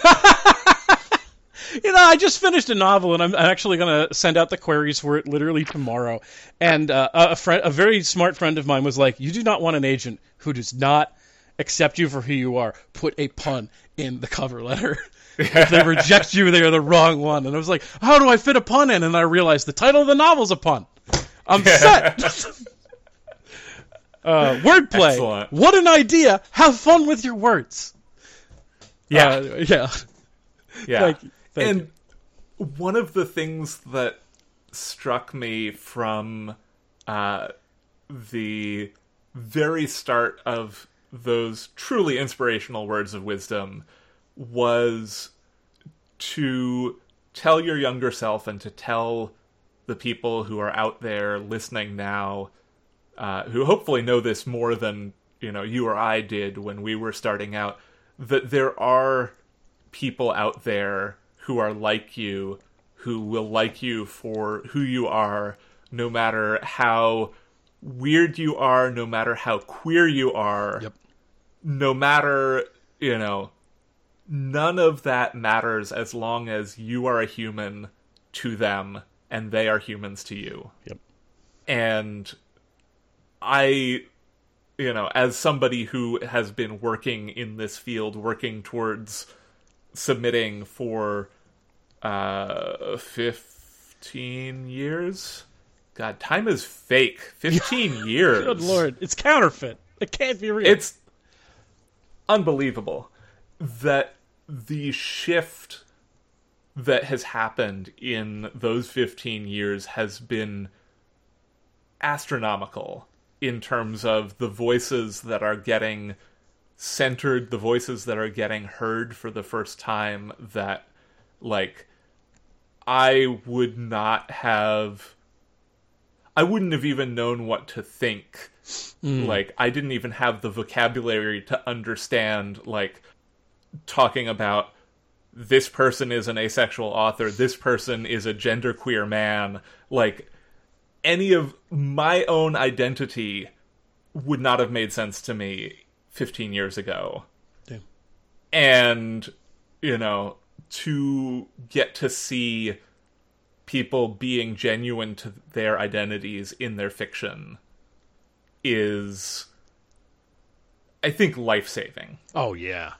You know, I just finished a novel, and I'm actually going to send out the queries for it literally tomorrow. And uh, a friend, a very smart friend of mine, was like, "You do not want an agent who does not accept you for who you are. Put a pun in the cover letter. if they reject you, they are the wrong one." And I was like, "How do I fit a pun in?" And I realized the title of the novel's a pun. I'm set. uh, wordplay. Excellent. What an idea. Have fun with your words. Yeah. Uh, yeah. Yeah. Thank you. Thank and one of the things that struck me from uh, the very start of those truly inspirational words of wisdom was to tell your younger self and to tell the people who are out there listening now uh, who hopefully know this more than you know you or I did when we were starting out that there are people out there who are like you who will like you for who you are no matter how weird you are no matter how queer you are Yep. no matter you know none of that matters as long as you are a human to them and they are humans to you Yep. and I, you know, as somebody who has been working in this field, working towards submitting for uh 15 years god time is fake 15 years Good lord. It's counterfeit. It can't be real. it's unbelievable that the shift that has happened in those 15 years has been astronomical in terms of the voices that are getting centered, the voices that are getting heard for the first time that like I would not have I wouldn't have even known what to think. Hmm. Like I didn't even have the vocabulary to understand like talking about this person is an asexual author, this person is a genderqueer man, like any of my own identity would not have made sense to me 15 years ago. Damn. And, you know, to get to see people being genuine to their identities in their fiction is, I think, life saving. Oh yeah.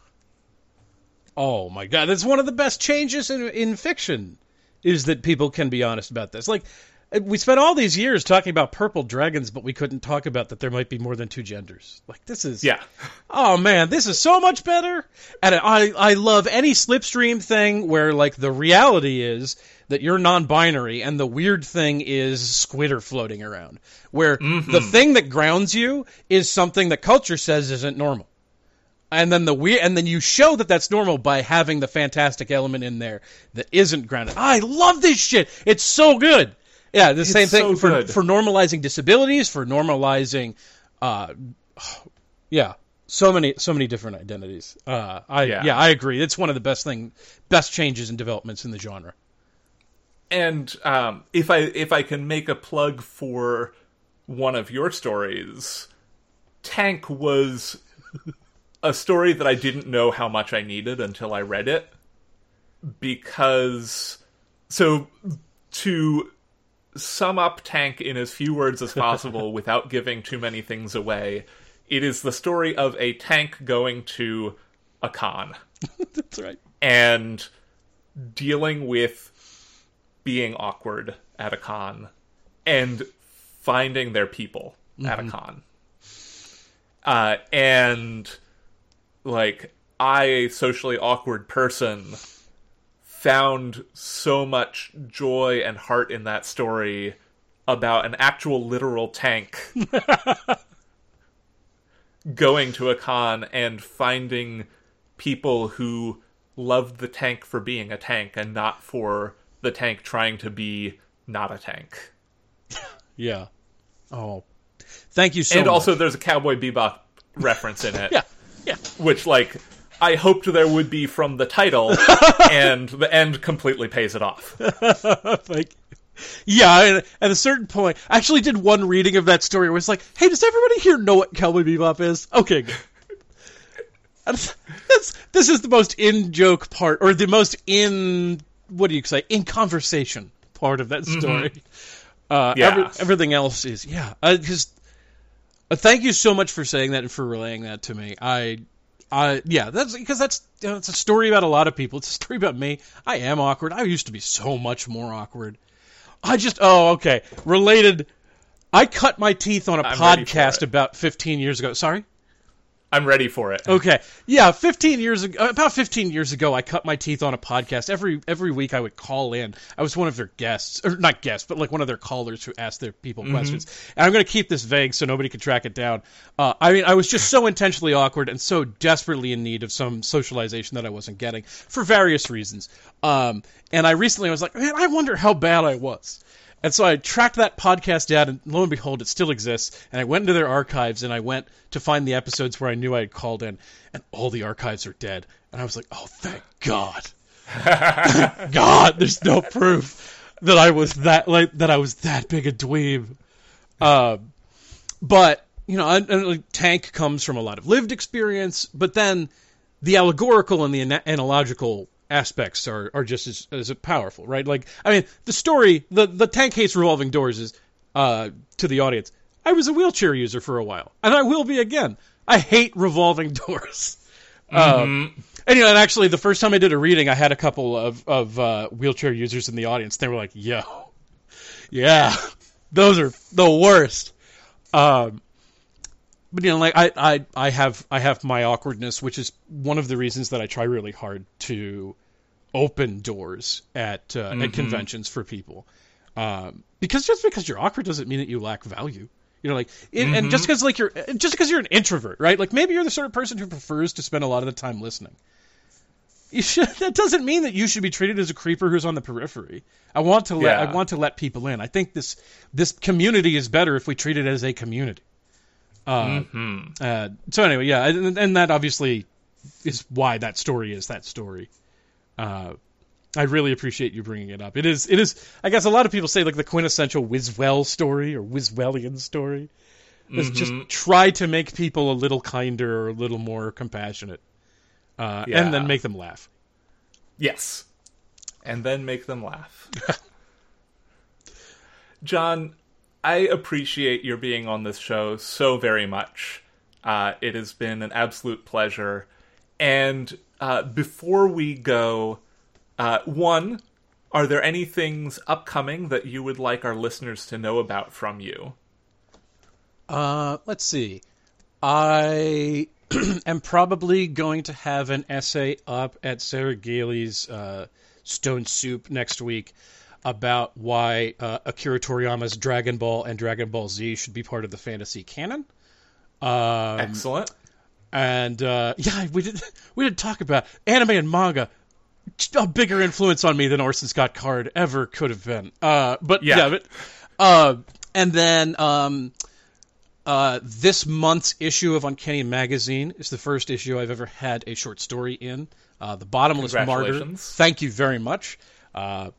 Oh my god, that's one of the best changes in in fiction is that people can be honest about this. Like we spent all these years talking about purple dragons, but we couldn't talk about that there might be more than two genders. Like this is Yeah. Oh man, this is so much better. And I I love any slipstream thing where like the reality is that you're non-binary and the weird thing is squitter floating around. Where the mm-hmm. thing that grounds you is something that culture says isn't normal. And then the weird and then you show that that's normal by having the fantastic element in there that isn't grounded. I love this shit. It's so good. Yeah, the same thing so for good. for normalizing disabilities, for normalizing uh yeah so many so many different identities uh i yeah. Yeah. i agree it's one of the best thing best changes and developments in the genre and um, if I if I can make a plug for one of your stories, Tank was a story that I didn't know how much I needed until I read it because so to sum up Tank in as few words as possible without giving too many things away, it is the story of a tank going to a con. That's right. And dealing with being awkward at a con and finding their people at a con. Uh, and like I, a socially awkward person, found so much joy and heart in that story about an actual literal tank going to a con and finding people who loved the tank for being a tank and not for the tank trying to be not a tank. yeah oh thank you so and much. also there's a Cowboy Bebop reference in it. yeah yeah Which like I hoped there would be from the title and the end completely pays it off. like yeah and at a certain point i actually did one reading of that story. Where it's like hey does everybody here know what cowboy bebop is? Okay good. And this, is the most in joke part or the most in what do you say in conversation part of that story. Uh Yeah. every, everything else is yeah. Because uh, thank you so much for saying that and for relaying that to me. I I yeah, that's because that's you know, it's a story about a lot of people. It's a story about me. I am awkward. I used to be so much more awkward. I just oh okay. Related I cut my teeth on a I'm podcast about 15 years ago. Sorry. I'm ready for it. Okay. Yeah, 15 years ago, about 15 years ago, I cut my teeth on a podcast. Every every week, I would call in. I was one of their guests, or not guests, but like one of their callers who asked their people questions. And I'm going to keep this vague so nobody can track it down. Uh, I mean, I was just so intentionally awkward and so desperately in need of some socialization that I wasn't getting for various reasons. Um, and I recently was like, man, I wonder how bad I was. And so I tracked that podcast down, and lo and behold, it still exists. And I went into their archives, and I went to find the episodes where I knew I had called in, and all the archives are dead. And I was like, oh, thank God, Thank God, there's no proof that I was that like that I was that big a dweeb. Um, but you know, and, and, like, Tank comes from a lot of lived experience, but then the allegorical and the ana- analogical aspects are, are just as, as powerful, right? Like, I mean, the story, the the tank hates revolving doors is uh, to the audience. I was a wheelchair user for a while, and I will be again. I hate revolving doors. Um, and you know, and actually, the first time I did a reading, I had a couple of of uh, wheelchair users in the audience. They were like, "Yo, yeah, those are the worst." Um, but you know, like I, I, I have I have my awkwardness, which is one of the reasons that I try really hard to open doors at uh, at conventions for people. Um, because just because you're awkward doesn't mean that you lack value. You know, like, it, and just because like you're just because you're an introvert, right? Like maybe you're the sort of person who prefers to spend a lot of the time listening. You should, that doesn't mean that you should be treated as a creeper who's on the periphery. I want to let Yeah. I want to let people in. I think this this community is better if we treat it as a community. Uh, uh, so anyway, yeah, and, and that obviously is why that story is that story. Uh, I really appreciate you bringing it up. It is, it is. I guess a lot of people say like the quintessential Wiswell story or Wiswellian story. Is just try to make people a little kinder or a little more compassionate, uh, Yeah. and then make them laugh. Yes. And then make them laugh. John, I appreciate your being on this show so very much. Uh, it has been an absolute pleasure. And uh, before we go, uh, one, are there any things upcoming that you would like our listeners to know about from you? Uh, let's see. I am probably going to have an essay up at Sarah Gailey's uh, Stone Soup next week about why uh, Akira Toriyama's Dragon Ball and Dragon Ball Z should be part of the fantasy canon. Um, Excellent. and uh, yeah, we did we did talk about anime and manga. A bigger influence on me than Orson Scott Card ever could have been. Uh, but Yeah. yeah, but uh, and then um, uh, this month's issue of Uncanny Magazine is the first issue I've ever had a short story in. Uh, the Bottomless Martyr. Thank you very much. Uh,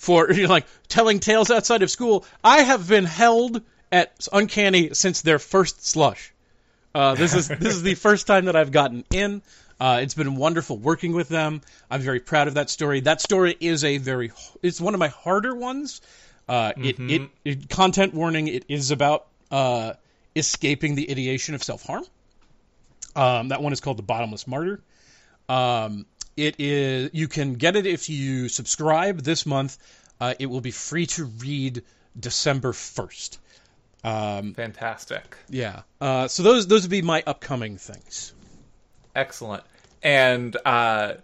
for you know, like telling tales outside of school, I have been held at Uncanny since their first slush. Uh, this is this is the first time that I've gotten in. Uh, it's been wonderful working with them. I'm very proud of that story. That story is a very it's one of my harder ones. Uh, it, it, it content warning. It is about uh, escaping the ideation of self harm. Um, that one is called the Bottomless Martyr. Um, it is you can get it if you subscribe this month. Uh, it will be free to read December first. Fantastic. Yeah. Uh, so those those would be my upcoming things. Excellent. And uh,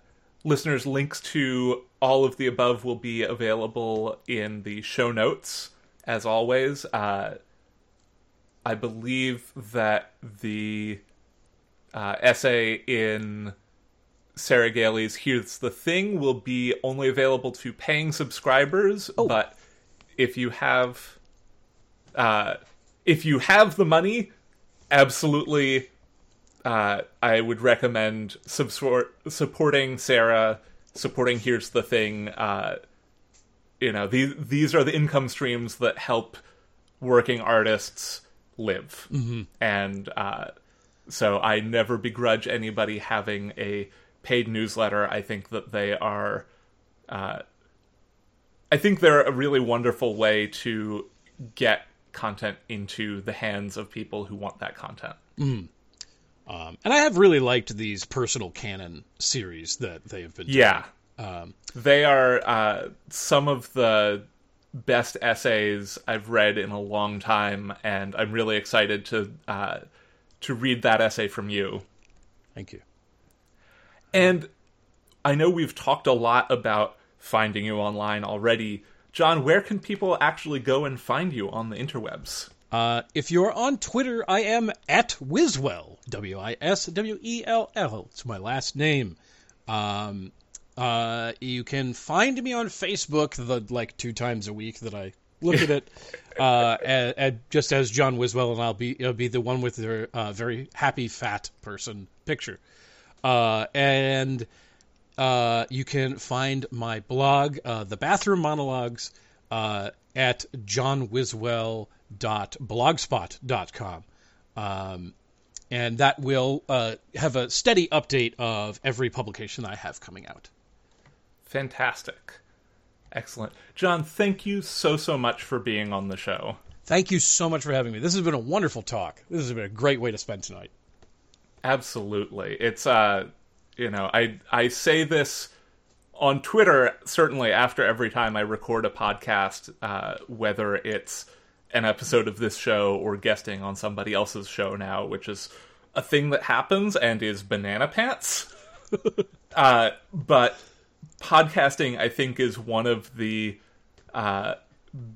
listeners, links to all of the above will be available in the show notes, as always. Uh, I believe that the uh, essay in Sarah Gailey's Here's the Thing will be only available to paying subscribers, but if you have uh, if you have the money, absolutely uh, I would recommend subsor- supporting Sarah, supporting Here's the Thing. Uh, you know, these these are the income streams that help working artists live, mm-hmm. and uh, so I never begrudge anybody having a paid newsletter. I think that they are, uh, I think they're a really wonderful way to get content into the hands of people who want that content. Um, and I have really liked these personal canon series that they have been. doing. Yeah. they are uh, some of the best essays I've read in a long time, and I'm really excited to uh, to read that essay from you. Thank you. And I know we've talked a lot about finding you online already. John, where can people actually go and find you on the interwebs? Uh, if you're on Twitter, I am at Wiswell. W I S W E L L. It's my last name. Um, uh, you can find me on Facebook the like two times a week that I look at it. Uh, and, and just as John Wiswell, and I'll be it'll be the one with the uh, very happy fat person picture. Uh, and uh, you can find my blog, uh, The Bathroom Monologues, uh, at johnwiswell.blogspot.com. Um, and that will uh, have a steady update of every publication I have coming out. Fantastic. Excellent. John, thank you so, so much for being on the show. Thank you so much for having me. This has been a wonderful talk. This has been a great way to spend tonight. Absolutely. It's uh you know, I I say this on Twitter certainly after every time I record a podcast, uh, whether it's an episode of this show or guesting on somebody else's show now, which is a thing that happens and is banana pants. uh, but podcasting, I think, is one of the uh,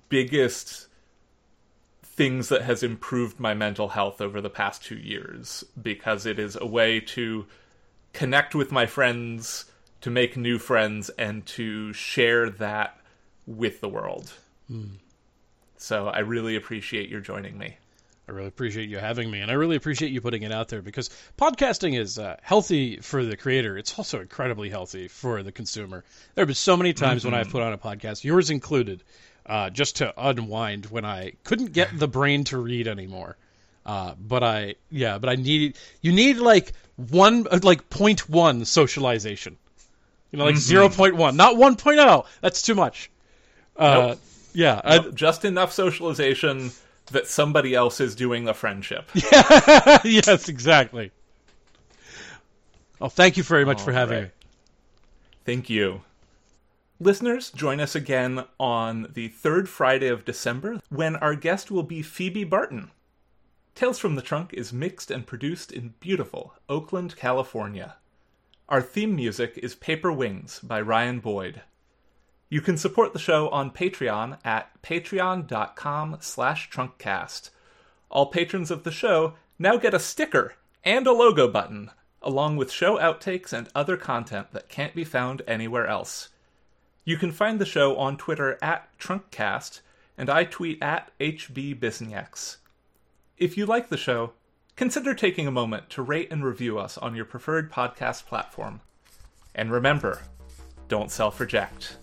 biggest things that has improved my mental health over the past two years because it is a way to connect with my friends, to make new friends, and to share that with the world. Mm. So I really appreciate your joining me. I really appreciate you having me, and I really appreciate you putting it out there because podcasting is uh, healthy for the creator. It's also incredibly healthy for the consumer. There have been so many times mm-hmm. when I've put on a podcast, yours included, uh, just to unwind when I couldn't get the brain to read anymore. Uh, but I, yeah, but I need you need like one uh, like point one socialization. You know, like mm-hmm. 0.1, not 1.0. That's too much. Uh, nope. Yeah, nope. Just enough socialization that somebody else is doing the friendship. Yeah. yes, exactly. Well, thank you very much All for having right. me. Thank you. Listeners, join us again on the third Friday of December when our guest will be Phoebe Barton. Tales from the Trunk is mixed and produced in beautiful Oakland, California. Our theme music is Paper Wings by Ryan Boyd. You can support the show on Patreon at patreon.com slash trunkcast. All patrons of the show now get a sticker and a logo button, along with show outtakes and other content that can't be found anywhere else. You can find the show on Twitter at Trunkcast, and I tweet at HBBisenieks. If you like the show, consider taking a moment to rate and review us on your preferred podcast platform. And remember, don't self reject.